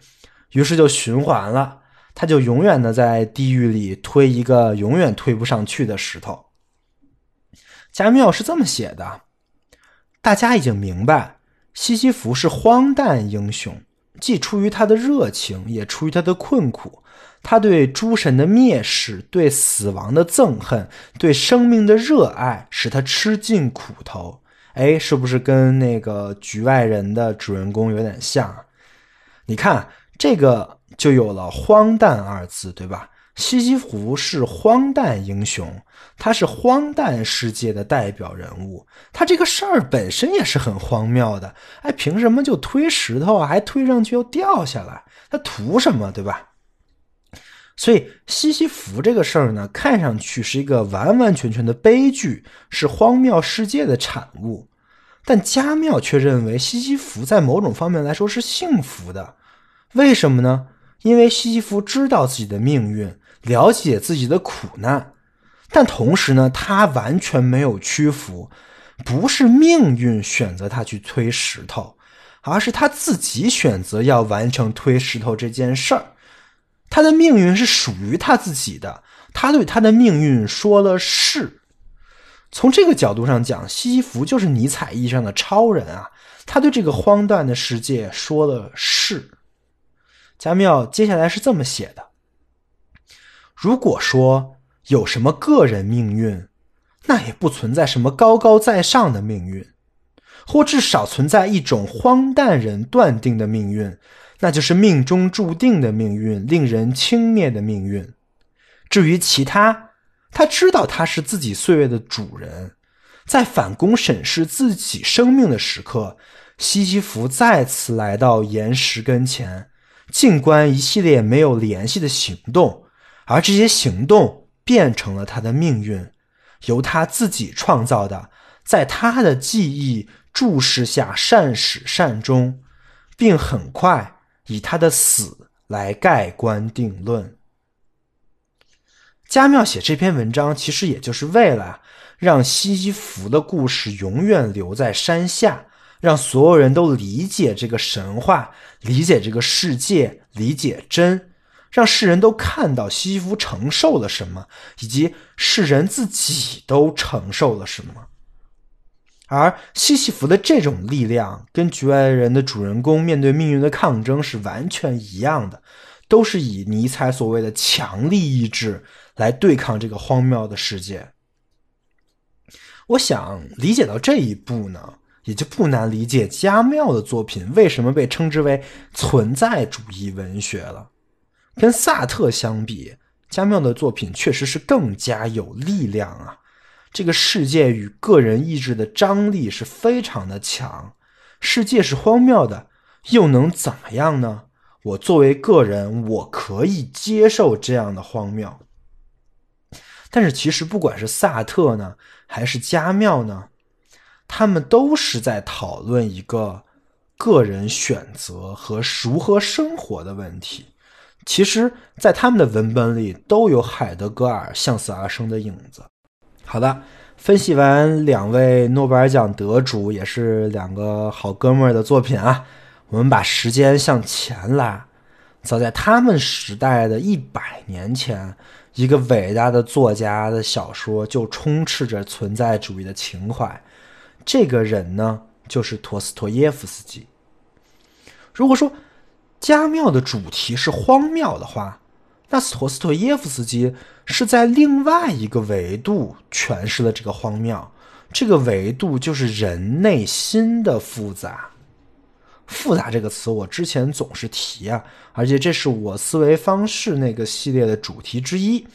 于是就循环了，他就永远的在地狱里推一个永远推不上去的石头。加缪是这么写的：大家已经明白，西西弗是荒诞英雄，既出于他的热情，也出于他的困苦。他对诸神的蔑视，对死亡的憎恨，对生命的热爱，使他吃尽苦头。哎，是不是跟那个局外人的主人公有点像？你看，这个就有了“荒诞”二字，对吧？西西弗是荒诞英雄，他是荒诞世界的代表人物。他这个事儿本身也是很荒谬的。哎，凭什么就推石头啊？还推上去又掉下来？他图什么，对吧？所以西西弗这个事儿呢，看上去是一个完完全全的悲剧，是荒谬世界的产物。但加缪却认为西西弗在某种方面来说是幸福的。为什么呢？因为西西弗知道自己的命运，了解自己的苦难，但同时呢，他完全没有屈服，不是命运选择他去推石头，而是他自己选择要完成推石头这件事儿。他的命运是属于他自己的，他对他的命运说了是。从这个角度上讲，西西弗就是尼采意义上的超人啊！他对这个荒诞的世界说了是。加缪接下来是这么写的：如果说有什么个人命运，那也不存在什么高高在上的命运，或至少存在一种荒诞人断定的命运。那就是命中注定的命运，令人轻蔑的命运。至于其他，他知道他是自己岁月的主人。在反攻审视自己生命的时刻，西西弗再次来到岩石跟前，静观一系列没有联系的行动，而这些行动变成了他的命运，由他自己创造的，在他的记忆注视下善始善终，并很快。以他的死来盖棺定论。加缪写这篇文章，其实也就是为了让西西弗的故事永远留在山下，让所有人都理解这个神话，理解这个世界，理解真，让世人都看到西西弗承受了什么，以及世人自己都承受了什么。而西西弗的这种力量，跟局外人的主人公面对命运的抗争是完全一样的，都是以尼采所谓的强力意志来对抗这个荒谬的世界。我想理解到这一步呢，也就不难理解加缪的作品为什么被称之为存在主义文学了。跟萨特相比，加缪的作品确实是更加有力量啊。这个世界与个人意志的张力是非常的强，世界是荒谬的，又能怎么样呢？我作为个人，我可以接受这样的荒谬。但是，其实不管是萨特呢，还是加缪呢，他们都是在讨论一个个人选择和如何生活的问题。其实，在他们的文本里，都有海德格尔向死而生的影子。好的，分析完两位诺贝尔奖得主，也是两个好哥们儿的作品啊。我们把时间向前拉，早在他们时代的一百年前，一个伟大的作家的小说就充斥着存在主义的情怀。这个人呢，就是陀思妥耶夫斯基。如果说加缪的主题是荒谬的话，那陀思妥耶夫斯基是在另外一个维度诠释了这个荒谬，这个维度就是人内心的复杂。复杂这个词我之前总是提啊，而且这是我思维方式那个系列的主题之一。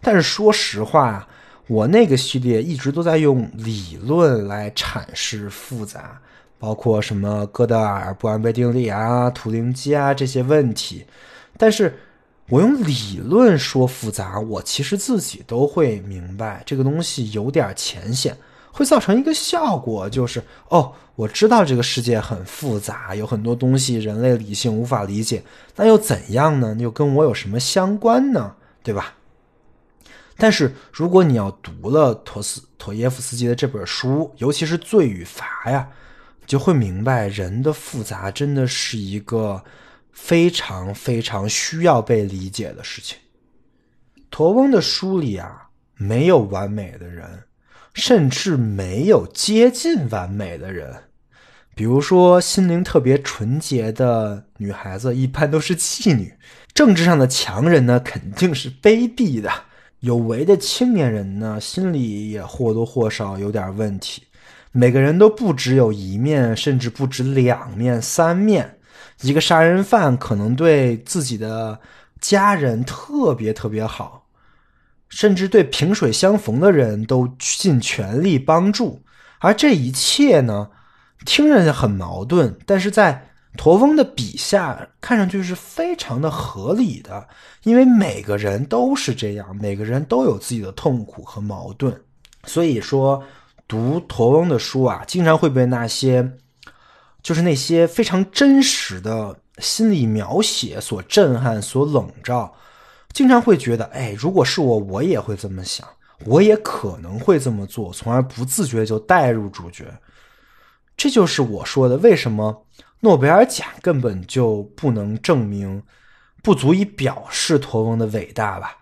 但是说实话，我那个系列一直都在用理论来阐释复杂，包括什么哥德尔不完备定理啊、图灵机啊这些问题，但是。我用理论说复杂，我其实自己都会明白这个东西有点浅显，会造成一个效果，就是哦，我知道这个世界很复杂，有很多东西人类理性无法理解，那又怎样呢？又跟我有什么相关呢？对吧？但是如果你要读了陀思妥耶夫斯基的这本书，尤其是《罪与罚》呀，就会明白人的复杂真的是一个。非常非常需要被理解的事情。陀翁的书里啊，没有完美的人，甚至没有接近完美的人。比如说，心灵特别纯洁的女孩子，一般都是妓女；政治上的强人呢，肯定是卑鄙的；有为的青年人呢，心里也或多或少有点问题。每个人都不只有一面，甚至不止两面、三面。一个杀人犯可能对自己的家人特别特别好，甚至对萍水相逢的人都尽全力帮助。而这一切呢，听着很矛盾，但是在驼峰的笔下，看上去是非常的合理的。因为每个人都是这样，每个人都有自己的痛苦和矛盾，所以说。读驼翁的书啊，经常会被那些，就是那些非常真实的心理描写所震撼、所笼罩。经常会觉得，哎，如果是我，我也会这么想，我也可能会这么做，从而不自觉就带入主角。这就是我说的，为什么诺贝尔奖根本就不能证明，不足以表示驼翁的伟大吧。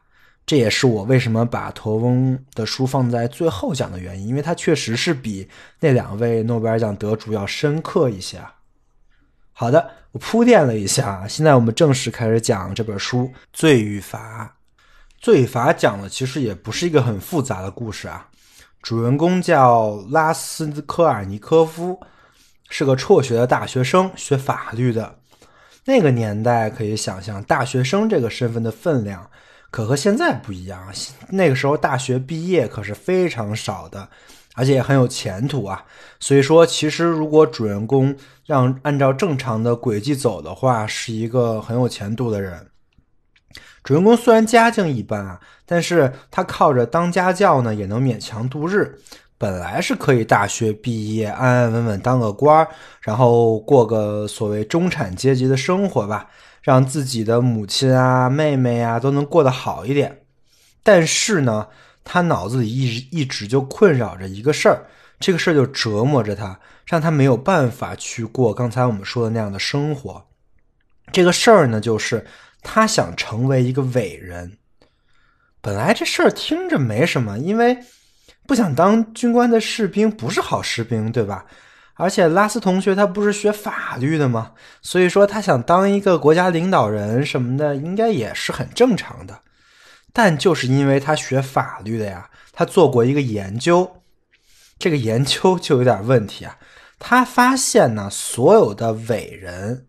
这也是我为什么把驼翁的书放在最后讲的原因，因为它确实是比那两位诺贝尔奖得主要深刻一些。好的，我铺垫了一下，现在我们正式开始讲这本书《罪与罚》。《罪与罚》讲的其实也不是一个很复杂的故事啊，主人公叫拉斯科尔尼科夫，是个辍学的大学生，学法律的。那个年代可以想象，大学生这个身份的分量。可和现在不一样，那个时候大学毕业可是非常少的，而且也很有前途啊。所以说，其实如果主人公让按照正常的轨迹走的话，是一个很有前途的人。主人公虽然家境一般啊，但是他靠着当家教呢，也能勉强度日。本来是可以大学毕业，安安稳稳当个官，然后过个所谓中产阶级的生活吧。让自己的母亲啊、妹妹啊都能过得好一点，但是呢，他脑子里一直一直就困扰着一个事儿，这个事儿就折磨着他，让他没有办法去过刚才我们说的那样的生活。这个事儿呢，就是他想成为一个伟人。本来这事儿听着没什么，因为不想当军官的士兵不是好士兵，对吧？而且拉斯同学他不是学法律的吗？所以说他想当一个国家领导人什么的，应该也是很正常的。但就是因为他学法律的呀，他做过一个研究，这个研究 就有点问题啊。他发现呢，所有的伟人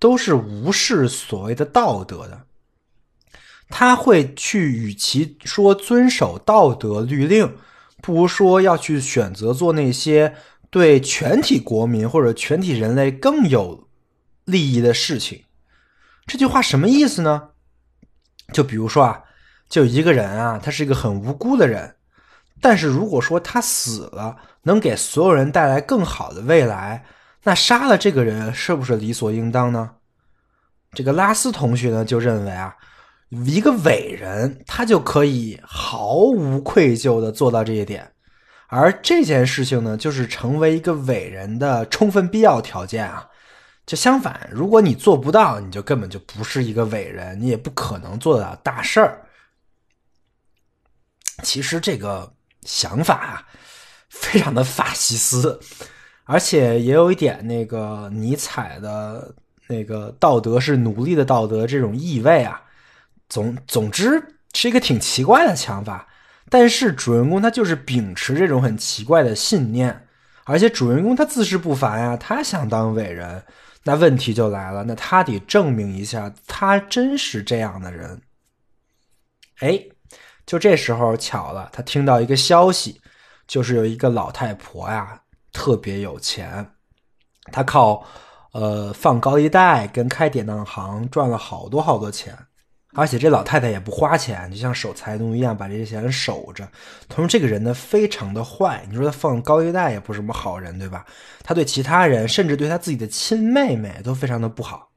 都是无视所谓的道德的。他会去与其说遵守道德律令，不如说要去选择做那些。对全体国民或者全体人类更有利益的事情，这句话什么意思呢？就比如说啊，就一个人啊，他是一个很无辜的人，但是如果说他死了能给所有人带来更好的未来，那杀了这个人是不是理所应当呢？这个拉斯同学呢就认为啊，一个伟人他就可以毫无愧疚的做到这一点。而这件事情呢，就是成为一个伟人的充分必要条件啊。就相反，如果你做不到，你就根本就不是一个伟人，你也不可能做得了大事儿。其实这个想法啊，非常的法西斯，而且也有一点那个尼采的那个道德是奴隶的道德这种意味啊。总总之是一个挺奇怪的想法。但是主人公他就是秉持这种很奇怪的信念，而且主人公他自视不凡呀，他想当伟人，那问题就来了，那他得证明一下他真是这样的人。哎，就这时候巧了，他听到一个消息，就是有一个老太婆呀，特别有钱，她靠呃放高利贷跟开典当行赚了好多好多钱。而且这老太太也不花钱，就像守财奴一样把这些钱守着。同时，这个人呢非常的坏，你说他放高利贷也不是什么好人，对吧？他对其他人，甚至对他自己的亲妹妹都非常的不好。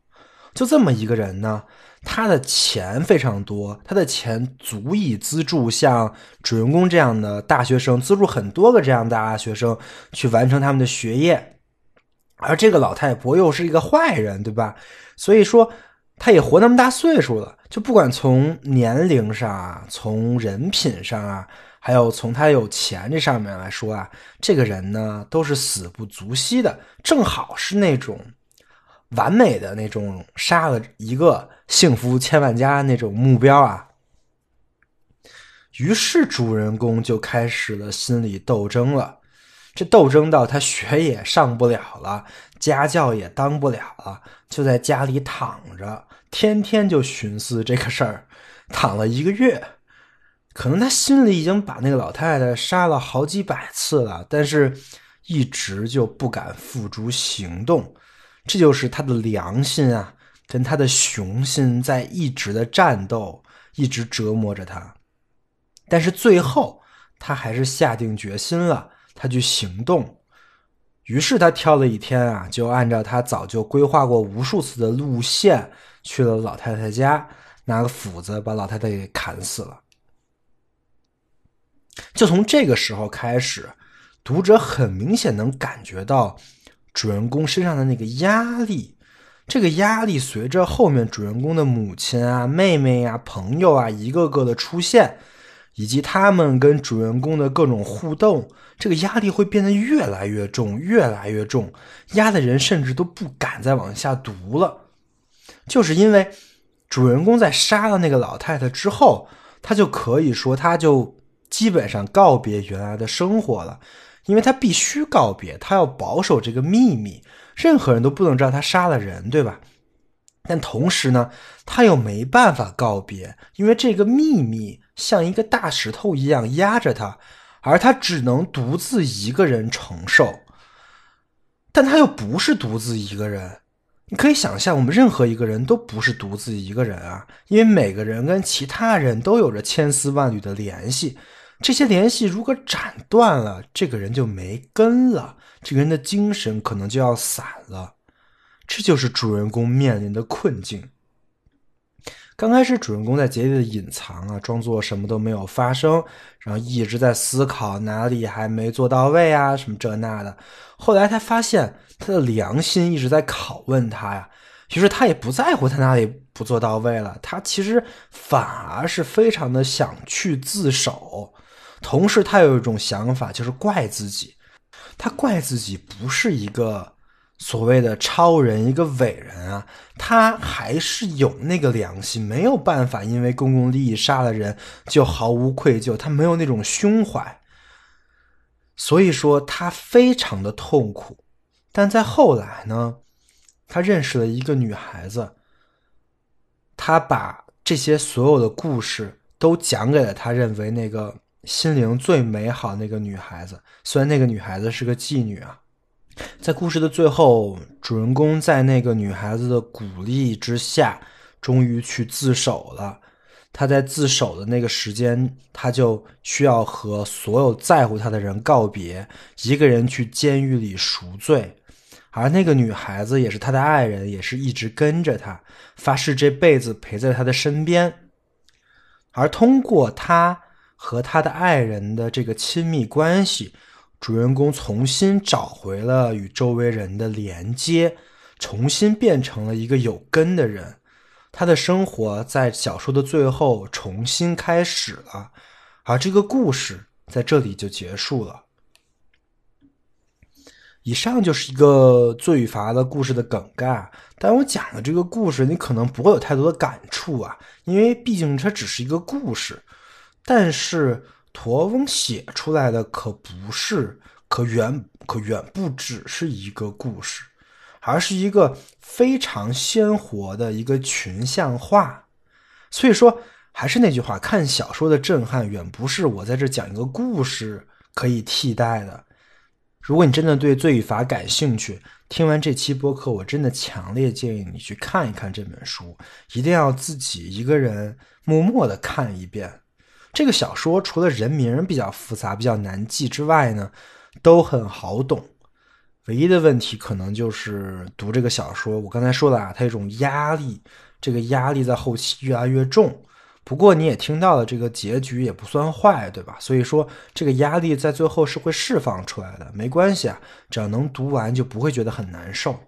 就这么一个人呢，他的钱非常多，他的钱足以资助像主人公这样的大学生，资助很多个这样的大学生去完成他们的学业。而这个老太婆又是一个坏人，对吧？所以说。他也活那么大岁数了，就不管从年龄上啊，从人品上啊，还有从他有钱这上面来说啊，这个人呢都是死不足惜的，正好是那种完美的那种杀了一个幸福千万家那种目标啊。于是主人公就开始了心理斗争了，这斗争到他学也上不了了，家教也当不了了，就在家里躺着，天天就寻思这个事儿，躺了一个月。可能他心里已经把那个老太太杀了好几百次了，但是一直就不敢付诸行动。这就是他的良心啊，跟他的雄心在一直的战斗，一直折磨着他。但是最后，他还是下定决心了，他去行动。于是他挑了一天啊，就按照他早就规划过无数次的路线，去了老太太家，拿个斧子把老太太给砍死了。就从这个时候开始，读者很明显能感觉到主人公身上的那个压力。这个压力随着后面主人公的母亲啊、妹妹呀、朋友啊一个个的出现，以及他们跟主人公的各种互动，这个压力会变得越来越重，越来越重，压的人甚至都不敢再往下读了。就是因为主人公在杀了那个老太太之后，他就可以说他就。基本上告别原来的生活了，因为他必须告别，他要保守这个秘密，任何人都不能知道他杀了人，对吧？但同时呢，他又没办法告别，因为这个秘密像一个大石头一样压着他，而他只能独自一个人承受。但他又不是独自一个人，你可以想象，我们任何一个人都不是独自一个人啊，因为每个人跟其他人都有着千丝万缕的联系。这些联系如果斩断了，这个人就没根了，这个人的精神可能就要散了。这就是主人公面临的困境。刚开始，主人公在竭力的隐藏啊，装作什么都没有发生，然后一直在思考哪里还没做到位啊，什么这那的。后来他发现他的良心一直在拷问他呀，于是他也不在乎他哪里不做到位了，他其实反而是非常的想去自首。同时，他有一种想法，就是怪自己。他怪自己不是一个所谓的超人，一个伟人啊，他还是有那个良心，没有办法因为公共利益杀了人就毫无愧疚，他没有那种胸怀。所以说，他非常的痛苦。但在后来呢，他认识了一个女孩子，他把这些所有的故事都讲给了他认为那个。心灵最美好那个女孩子，虽然那个女孩子是个妓女啊，在故事的最后，主人公在那个女孩子的鼓励之下，终于去自首了。他在自首的那个时间，他就需要和所有在乎他的人告别，一个人去监狱里赎罪。而那个女孩子也是他的爱人，也是一直跟着他，发誓这辈子陪在他的身边。而通过他。和他的爱人的这个亲密关系，主人公重新找回了与周围人的连接，重新变成了一个有根的人。他的生活在小说的最后重新开始了，而这个故事在这里就结束了。以上就是一个罪与罚的故事的梗概，但我讲的这个故事，你可能不会有太多的感触啊，因为毕竟它只是一个故事。但是驼翁写出来的可不是，可远可远不只是一个故事，而是一个非常鲜活的一个群像画。所以说，还是那句话，看小说的震撼远不是我在这讲一个故事可以替代的。如果你真的对罪与罚感兴趣，听完这期播客，我真的强烈建议你去看一看这本书，一定要自己一个人默默的看一遍。这个小说除了人名比较复杂、比较难记之外呢，都很好懂。唯一的问题可能就是读这个小说，我刚才说了啊，它有一种压力，这个压力在后期越来越重。不过你也听到了，这个结局也不算坏，对吧？所以说这个压力在最后是会释放出来的，没关系啊，只要能读完就不会觉得很难受。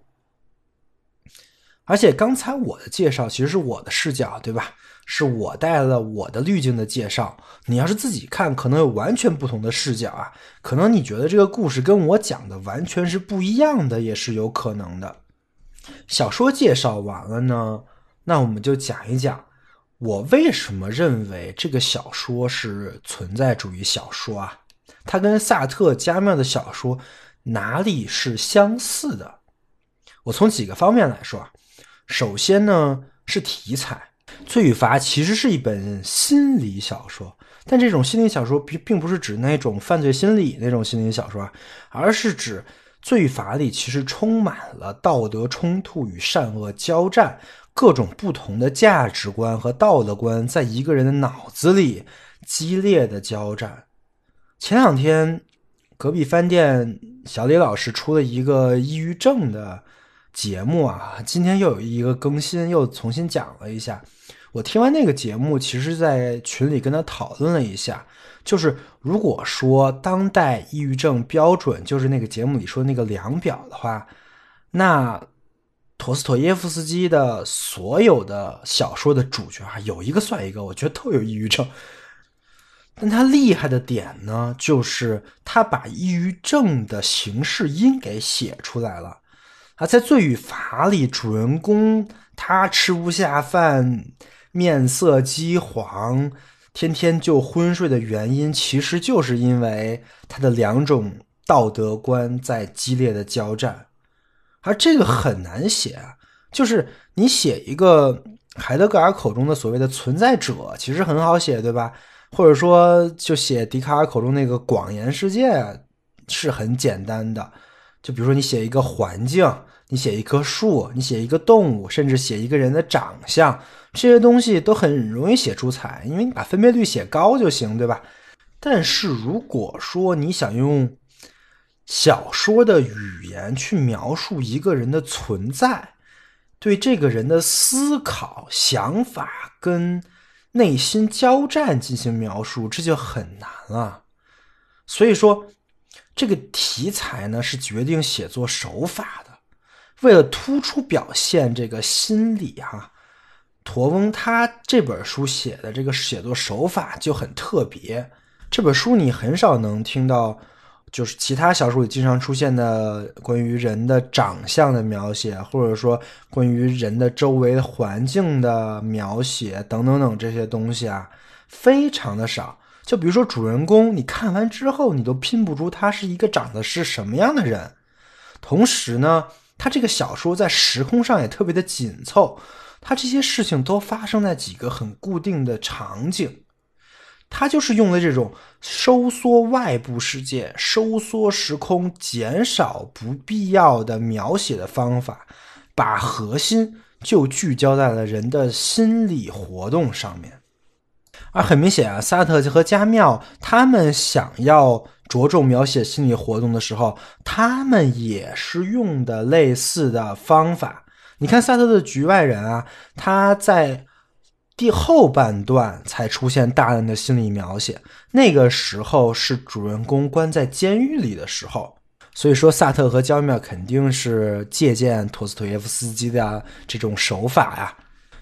而且刚才我的介绍其实是我的视角，对吧？是我带了我的滤镜的介绍。你要是自己看，可能有完全不同的视角啊。可能你觉得这个故事跟我讲的完全是不一样的，也是有可能的。小说介绍完了呢，那我们就讲一讲我为什么认为这个小说是存在主义小说啊？它跟萨特、加缪的小说哪里是相似的？我从几个方面来说啊。首先呢是题材，《罪与罚》其实是一本心理小说，但这种心理小说并并不是指那种犯罪心理那种心理小说，而是指《罪与罚》里其实充满了道德冲突与善恶交战，各种不同的价值观和道德观在一个人的脑子里激烈的交战。前两天，隔壁饭店小李老师出了一个抑郁症的。节目啊，今天又有一个更新，又重新讲了一下。我听完那个节目，其实，在群里跟他讨论了一下，就是如果说当代抑郁症标准就是那个节目里说那个量表的话，那陀思妥耶夫斯基的所有的小说的主角啊，有一个算一个，我觉得都有抑郁症。但他厉害的点呢，就是他把抑郁症的形式音给写出来了。啊，在《罪与罚》里，主人公他吃不下饭，面色饥黄，天天就昏睡的原因，其实就是因为他的两种道德观在激烈的交战。而这个很难写，就是你写一个海德格尔口中的所谓的存在者，其实很好写，对吧？或者说，就写笛卡尔口中那个广言世界，是很简单的。就比如说，你写一个环境。你写一棵树，你写一个动物，甚至写一个人的长相，这些东西都很容易写出彩，因为你把分辨率写高就行，对吧？但是如果说你想用小说的语言去描述一个人的存在，对这个人的思考、想法跟内心交战进行描述，这就很难了。所以说，这个题材呢是决定写作手法的。为了突出表现这个心理哈，驼翁他这本书写的这个写作手法就很特别。这本书你很少能听到，就是其他小说里经常出现的关于人的长相的描写，或者说关于人的周围环境的描写等等等这些东西啊，非常的少。就比如说主人公，你看完之后你都拼不出他是一个长得是什么样的人，同时呢。他这个小说在时空上也特别的紧凑，他这些事情都发生在几个很固定的场景，他就是用了这种收缩外部世界、收缩时空、减少不必要的描写的方法，把核心就聚焦在了人的心理活动上面。而很明显啊，萨特和加缪他们想要。着重描写心理活动的时候，他们也是用的类似的方法。你看萨特的《局外人》啊，他在第后半段才出现大量的心理描写，那个时候是主人公关在监狱里的时候。所以说，萨特和焦妙肯定是借鉴陀思妥耶夫斯基的这种手法呀。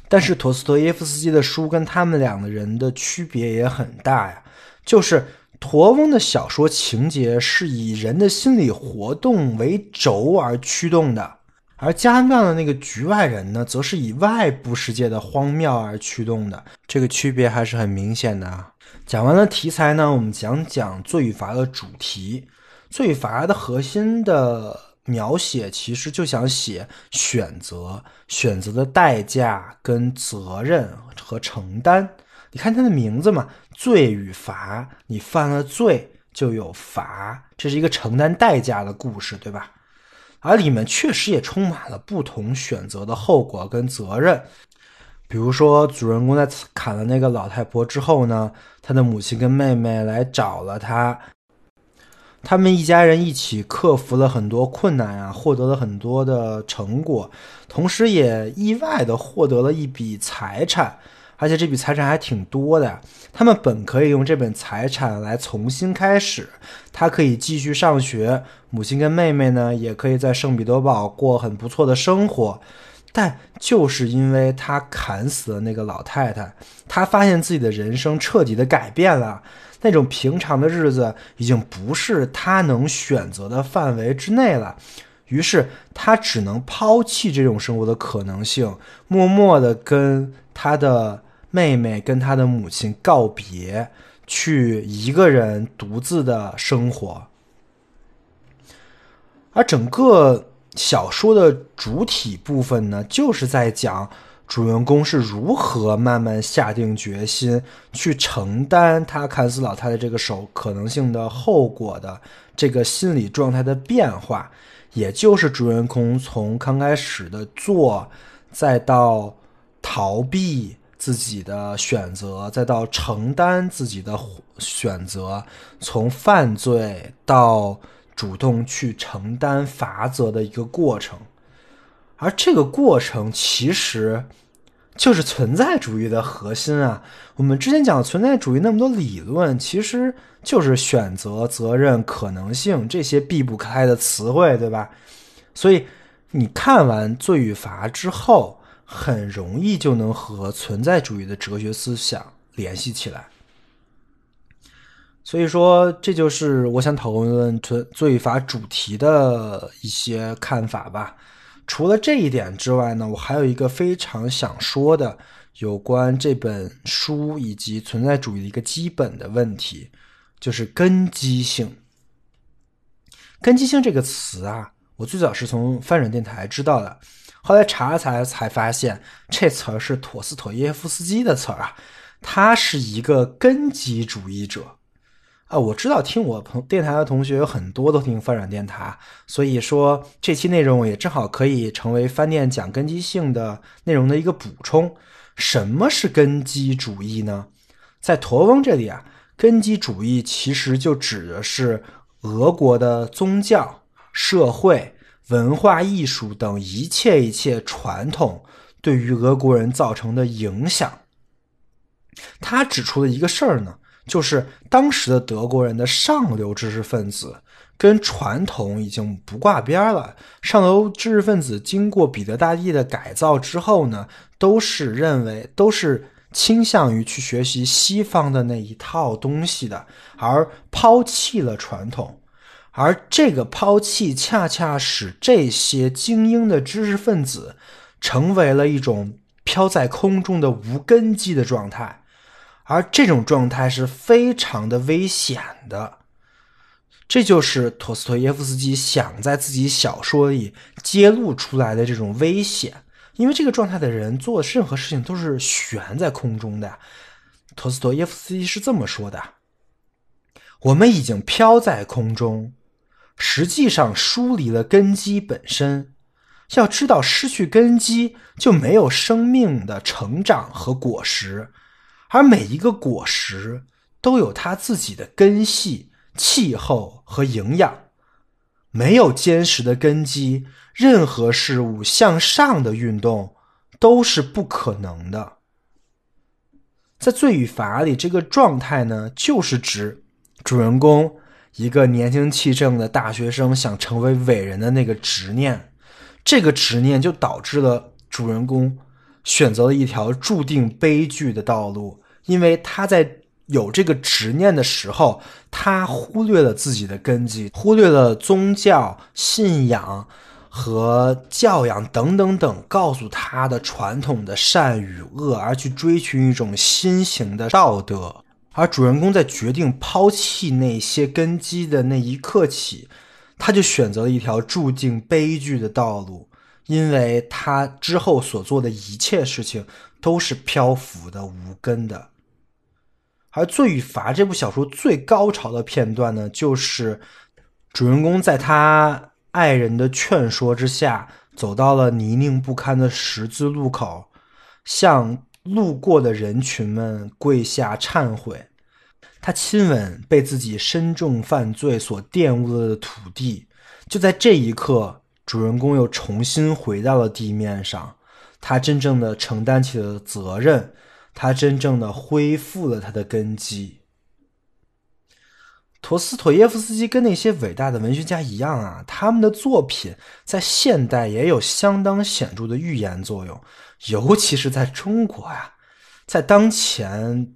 但是陀思妥耶夫斯基的书跟他们两个人的区别也很大呀，就是。驼翁的小说情节是以人的心理活动为轴而驱动的，而加缪的那个局外人呢，则是以外部世界的荒谬而驱动的。这个区别还是很明显的啊。讲完了题材呢，我们讲讲罪与罚的主题。罪与罚的核心的描写，其实就想写选择、选择的代价跟责任和承担。你看它的名字嘛。罪与罚，你犯了罪就有罚，这是一个承担代价的故事，对吧？而里面确实也充满了不同选择的后果跟责任。比如说，主人公在砍了那个老太婆之后呢，他的母亲跟妹妹来找了他，他们一家人一起克服了很多困难啊，获得了很多的成果，同时也意外的获得了一笔财产。而且这笔财产还挺多的，他们本可以用这本财产来重新开始，他可以继续上学，母亲跟妹妹呢也可以在圣彼得堡过很不错的生活。但就是因为他砍死了那个老太太，他发现自己的人生彻底的改变了。那种平常的日子已经不是他能选择的范围之内了，于是他只能抛弃这种生活的可能性，默默的跟他的妹妹、跟她的母亲告别，去一个人独自的生活。而整个小说的主体部分呢，就是在讲。主人公是如何慢慢下定决心去承担他砍死老太太这个手可能性的后果的这个心理状态的变化，也就是主人公从刚开始的做，再到逃避自己的选择，再到承担自己的选择，从犯罪到主动去承担罚则的一个过程。而这个过程其实就是存在主义的核心啊！我们之前讲存在主义那么多理论，其实就是选择、责任、可能性这些避不开的词汇，对吧？所以你看完《罪与罚》之后，很容易就能和存在主义的哲学思想联系起来。所以说，这就是我想讨论《存罪与罚》主题的一些看法吧。除了这一点之外呢，我还有一个非常想说的有关这本书以及存在主义的一个基本的问题，就是根基性。根基性这个词啊，我最早是从翻转电台知道的，后来查了查才发现，这词儿是陀思妥耶夫斯基的词儿啊，他是一个根基主义者。啊，我知道听我朋电台的同学有很多都听翻转电台，所以说这期内容也正好可以成为翻店讲根基性的内容的一个补充。什么是根基主义呢？在驼翁这里啊，根基主义其实就指的是俄国的宗教、社会、文化艺术等一切一切传统对于俄国人造成的影响。他指出的一个事儿呢。就是当时的德国人的上流知识分子跟传统已经不挂边了。上流知识分子经过彼得大帝的改造之后呢，都是认为都是倾向于去学习西方的那一套东西的，而抛弃了传统。而这个抛弃恰恰使这些精英的知识分子成为了一种飘在空中的无根基的状态。而这种状态是非常的危险的，这就是陀思妥耶夫斯基想在自己小说里揭露出来的这种危险。因为这个状态的人做任何事情都是悬在空中的。陀思妥耶夫斯基是这么说的：“我们已经飘在空中，实际上疏离了根基本身。要知道，失去根基就没有生命的成长和果实。”而每一个果实都有它自己的根系、气候和营养。没有坚实的根基，任何事物向上的运动都是不可能的。在《罪与罚》里，这个状态呢，就是指主人公一个年轻气盛的大学生想成为伟人的那个执念。这个执念就导致了主人公。选择了一条注定悲剧的道路，因为他在有这个执念的时候，他忽略了自己的根基，忽略了宗教信仰和教养等等等告诉他的传统的善与恶，而去追寻一种新型的道德。而主人公在决定抛弃那些根基的那一刻起，他就选择了一条注定悲剧的道路。因为他之后所做的一切事情都是漂浮的、无根的。而《罪与罚》这部小说最高潮的片段呢，就是主人公在他爱人的劝说之下，走到了泥泞不堪的十字路口，向路过的人群们跪下忏悔。他亲吻被自己深重犯罪所玷污了的土地。就在这一刻。主人公又重新回到了地面上，他真正的承担起了责任，他真正的恢复了他的根基。陀思妥耶夫斯基跟那些伟大的文学家一样啊，他们的作品在现代也有相当显著的预言作用，尤其是在中国呀，在当前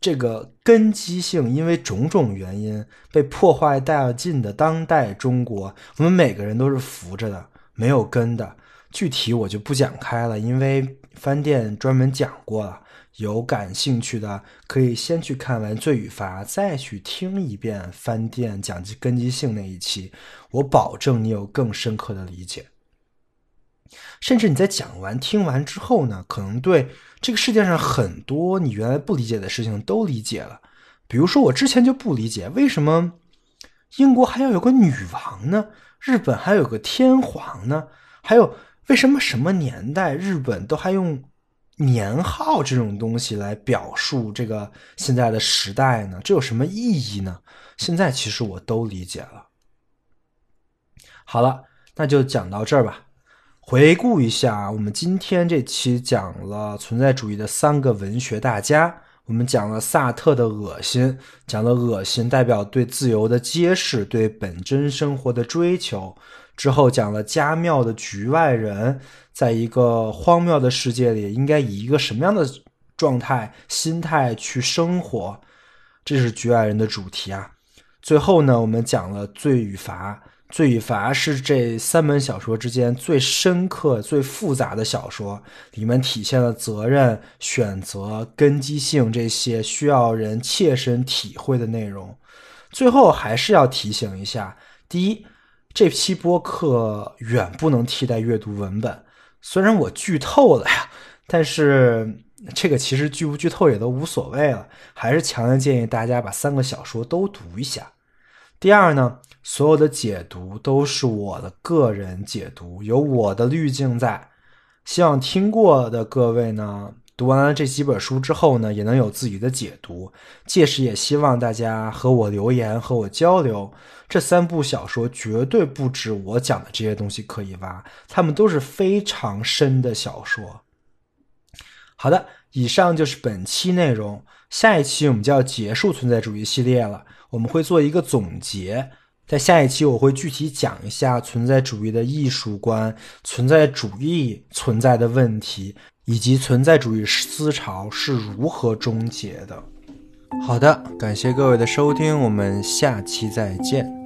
这个根基性因为种种原因被破坏殆尽的当代中国，我们每个人都是浮着的，没有根的。具体我就不讲开了，因为饭店专门讲过了。有感兴趣的可以先去看完《罪与罚》，再去听一遍饭店讲及根基性那一期，我保证你有更深刻的理解。甚至你在讲完、听完之后呢，可能对这个世界上很多你原来不理解的事情都理解了。比如说，我之前就不理解为什么英国还要有个女王呢？日本还有个天皇呢？还有为什么什么年代日本都还用？年号这种东西来表述这个现在的时代呢，这有什么意义呢？现在其实我都理解了。好了，那就讲到这儿吧。回顾一下，我们今天这期讲了存在主义的三个文学大家，我们讲了萨特的恶心，讲了恶心代表对自由的揭示，对本真生活的追求。之后讲了家庙的局外人，在一个荒谬的世界里，应该以一个什么样的状态、心态去生活？这是局外人的主题啊。最后呢，我们讲了罪与罚。罪与罚是这三本小说之间最深刻、最复杂的小说，里面体现了责任、选择、根基性这些需要人切身体会的内容。最后还是要提醒一下：第一。这期播客远不能替代阅读文本，虽然我剧透了呀，但是这个其实剧不剧透也都无所谓了，还是强烈建议大家把三个小说都读一下。第二呢，所有的解读都是我的个人解读，有我的滤镜在，希望听过的各位呢。读完了这几本书之后呢，也能有自己的解读。届时也希望大家和我留言，和我交流。这三部小说绝对不止我讲的这些东西可以挖，他们都是非常深的小说。好的，以上就是本期内容。下一期我们就要结束存在主义系列了，我们会做一个总结。在下一期我会具体讲一下存在主义的艺术观、存在主义存在的问题。以及存在主义思潮是如何终结的？好的，感谢各位的收听，我们下期再见。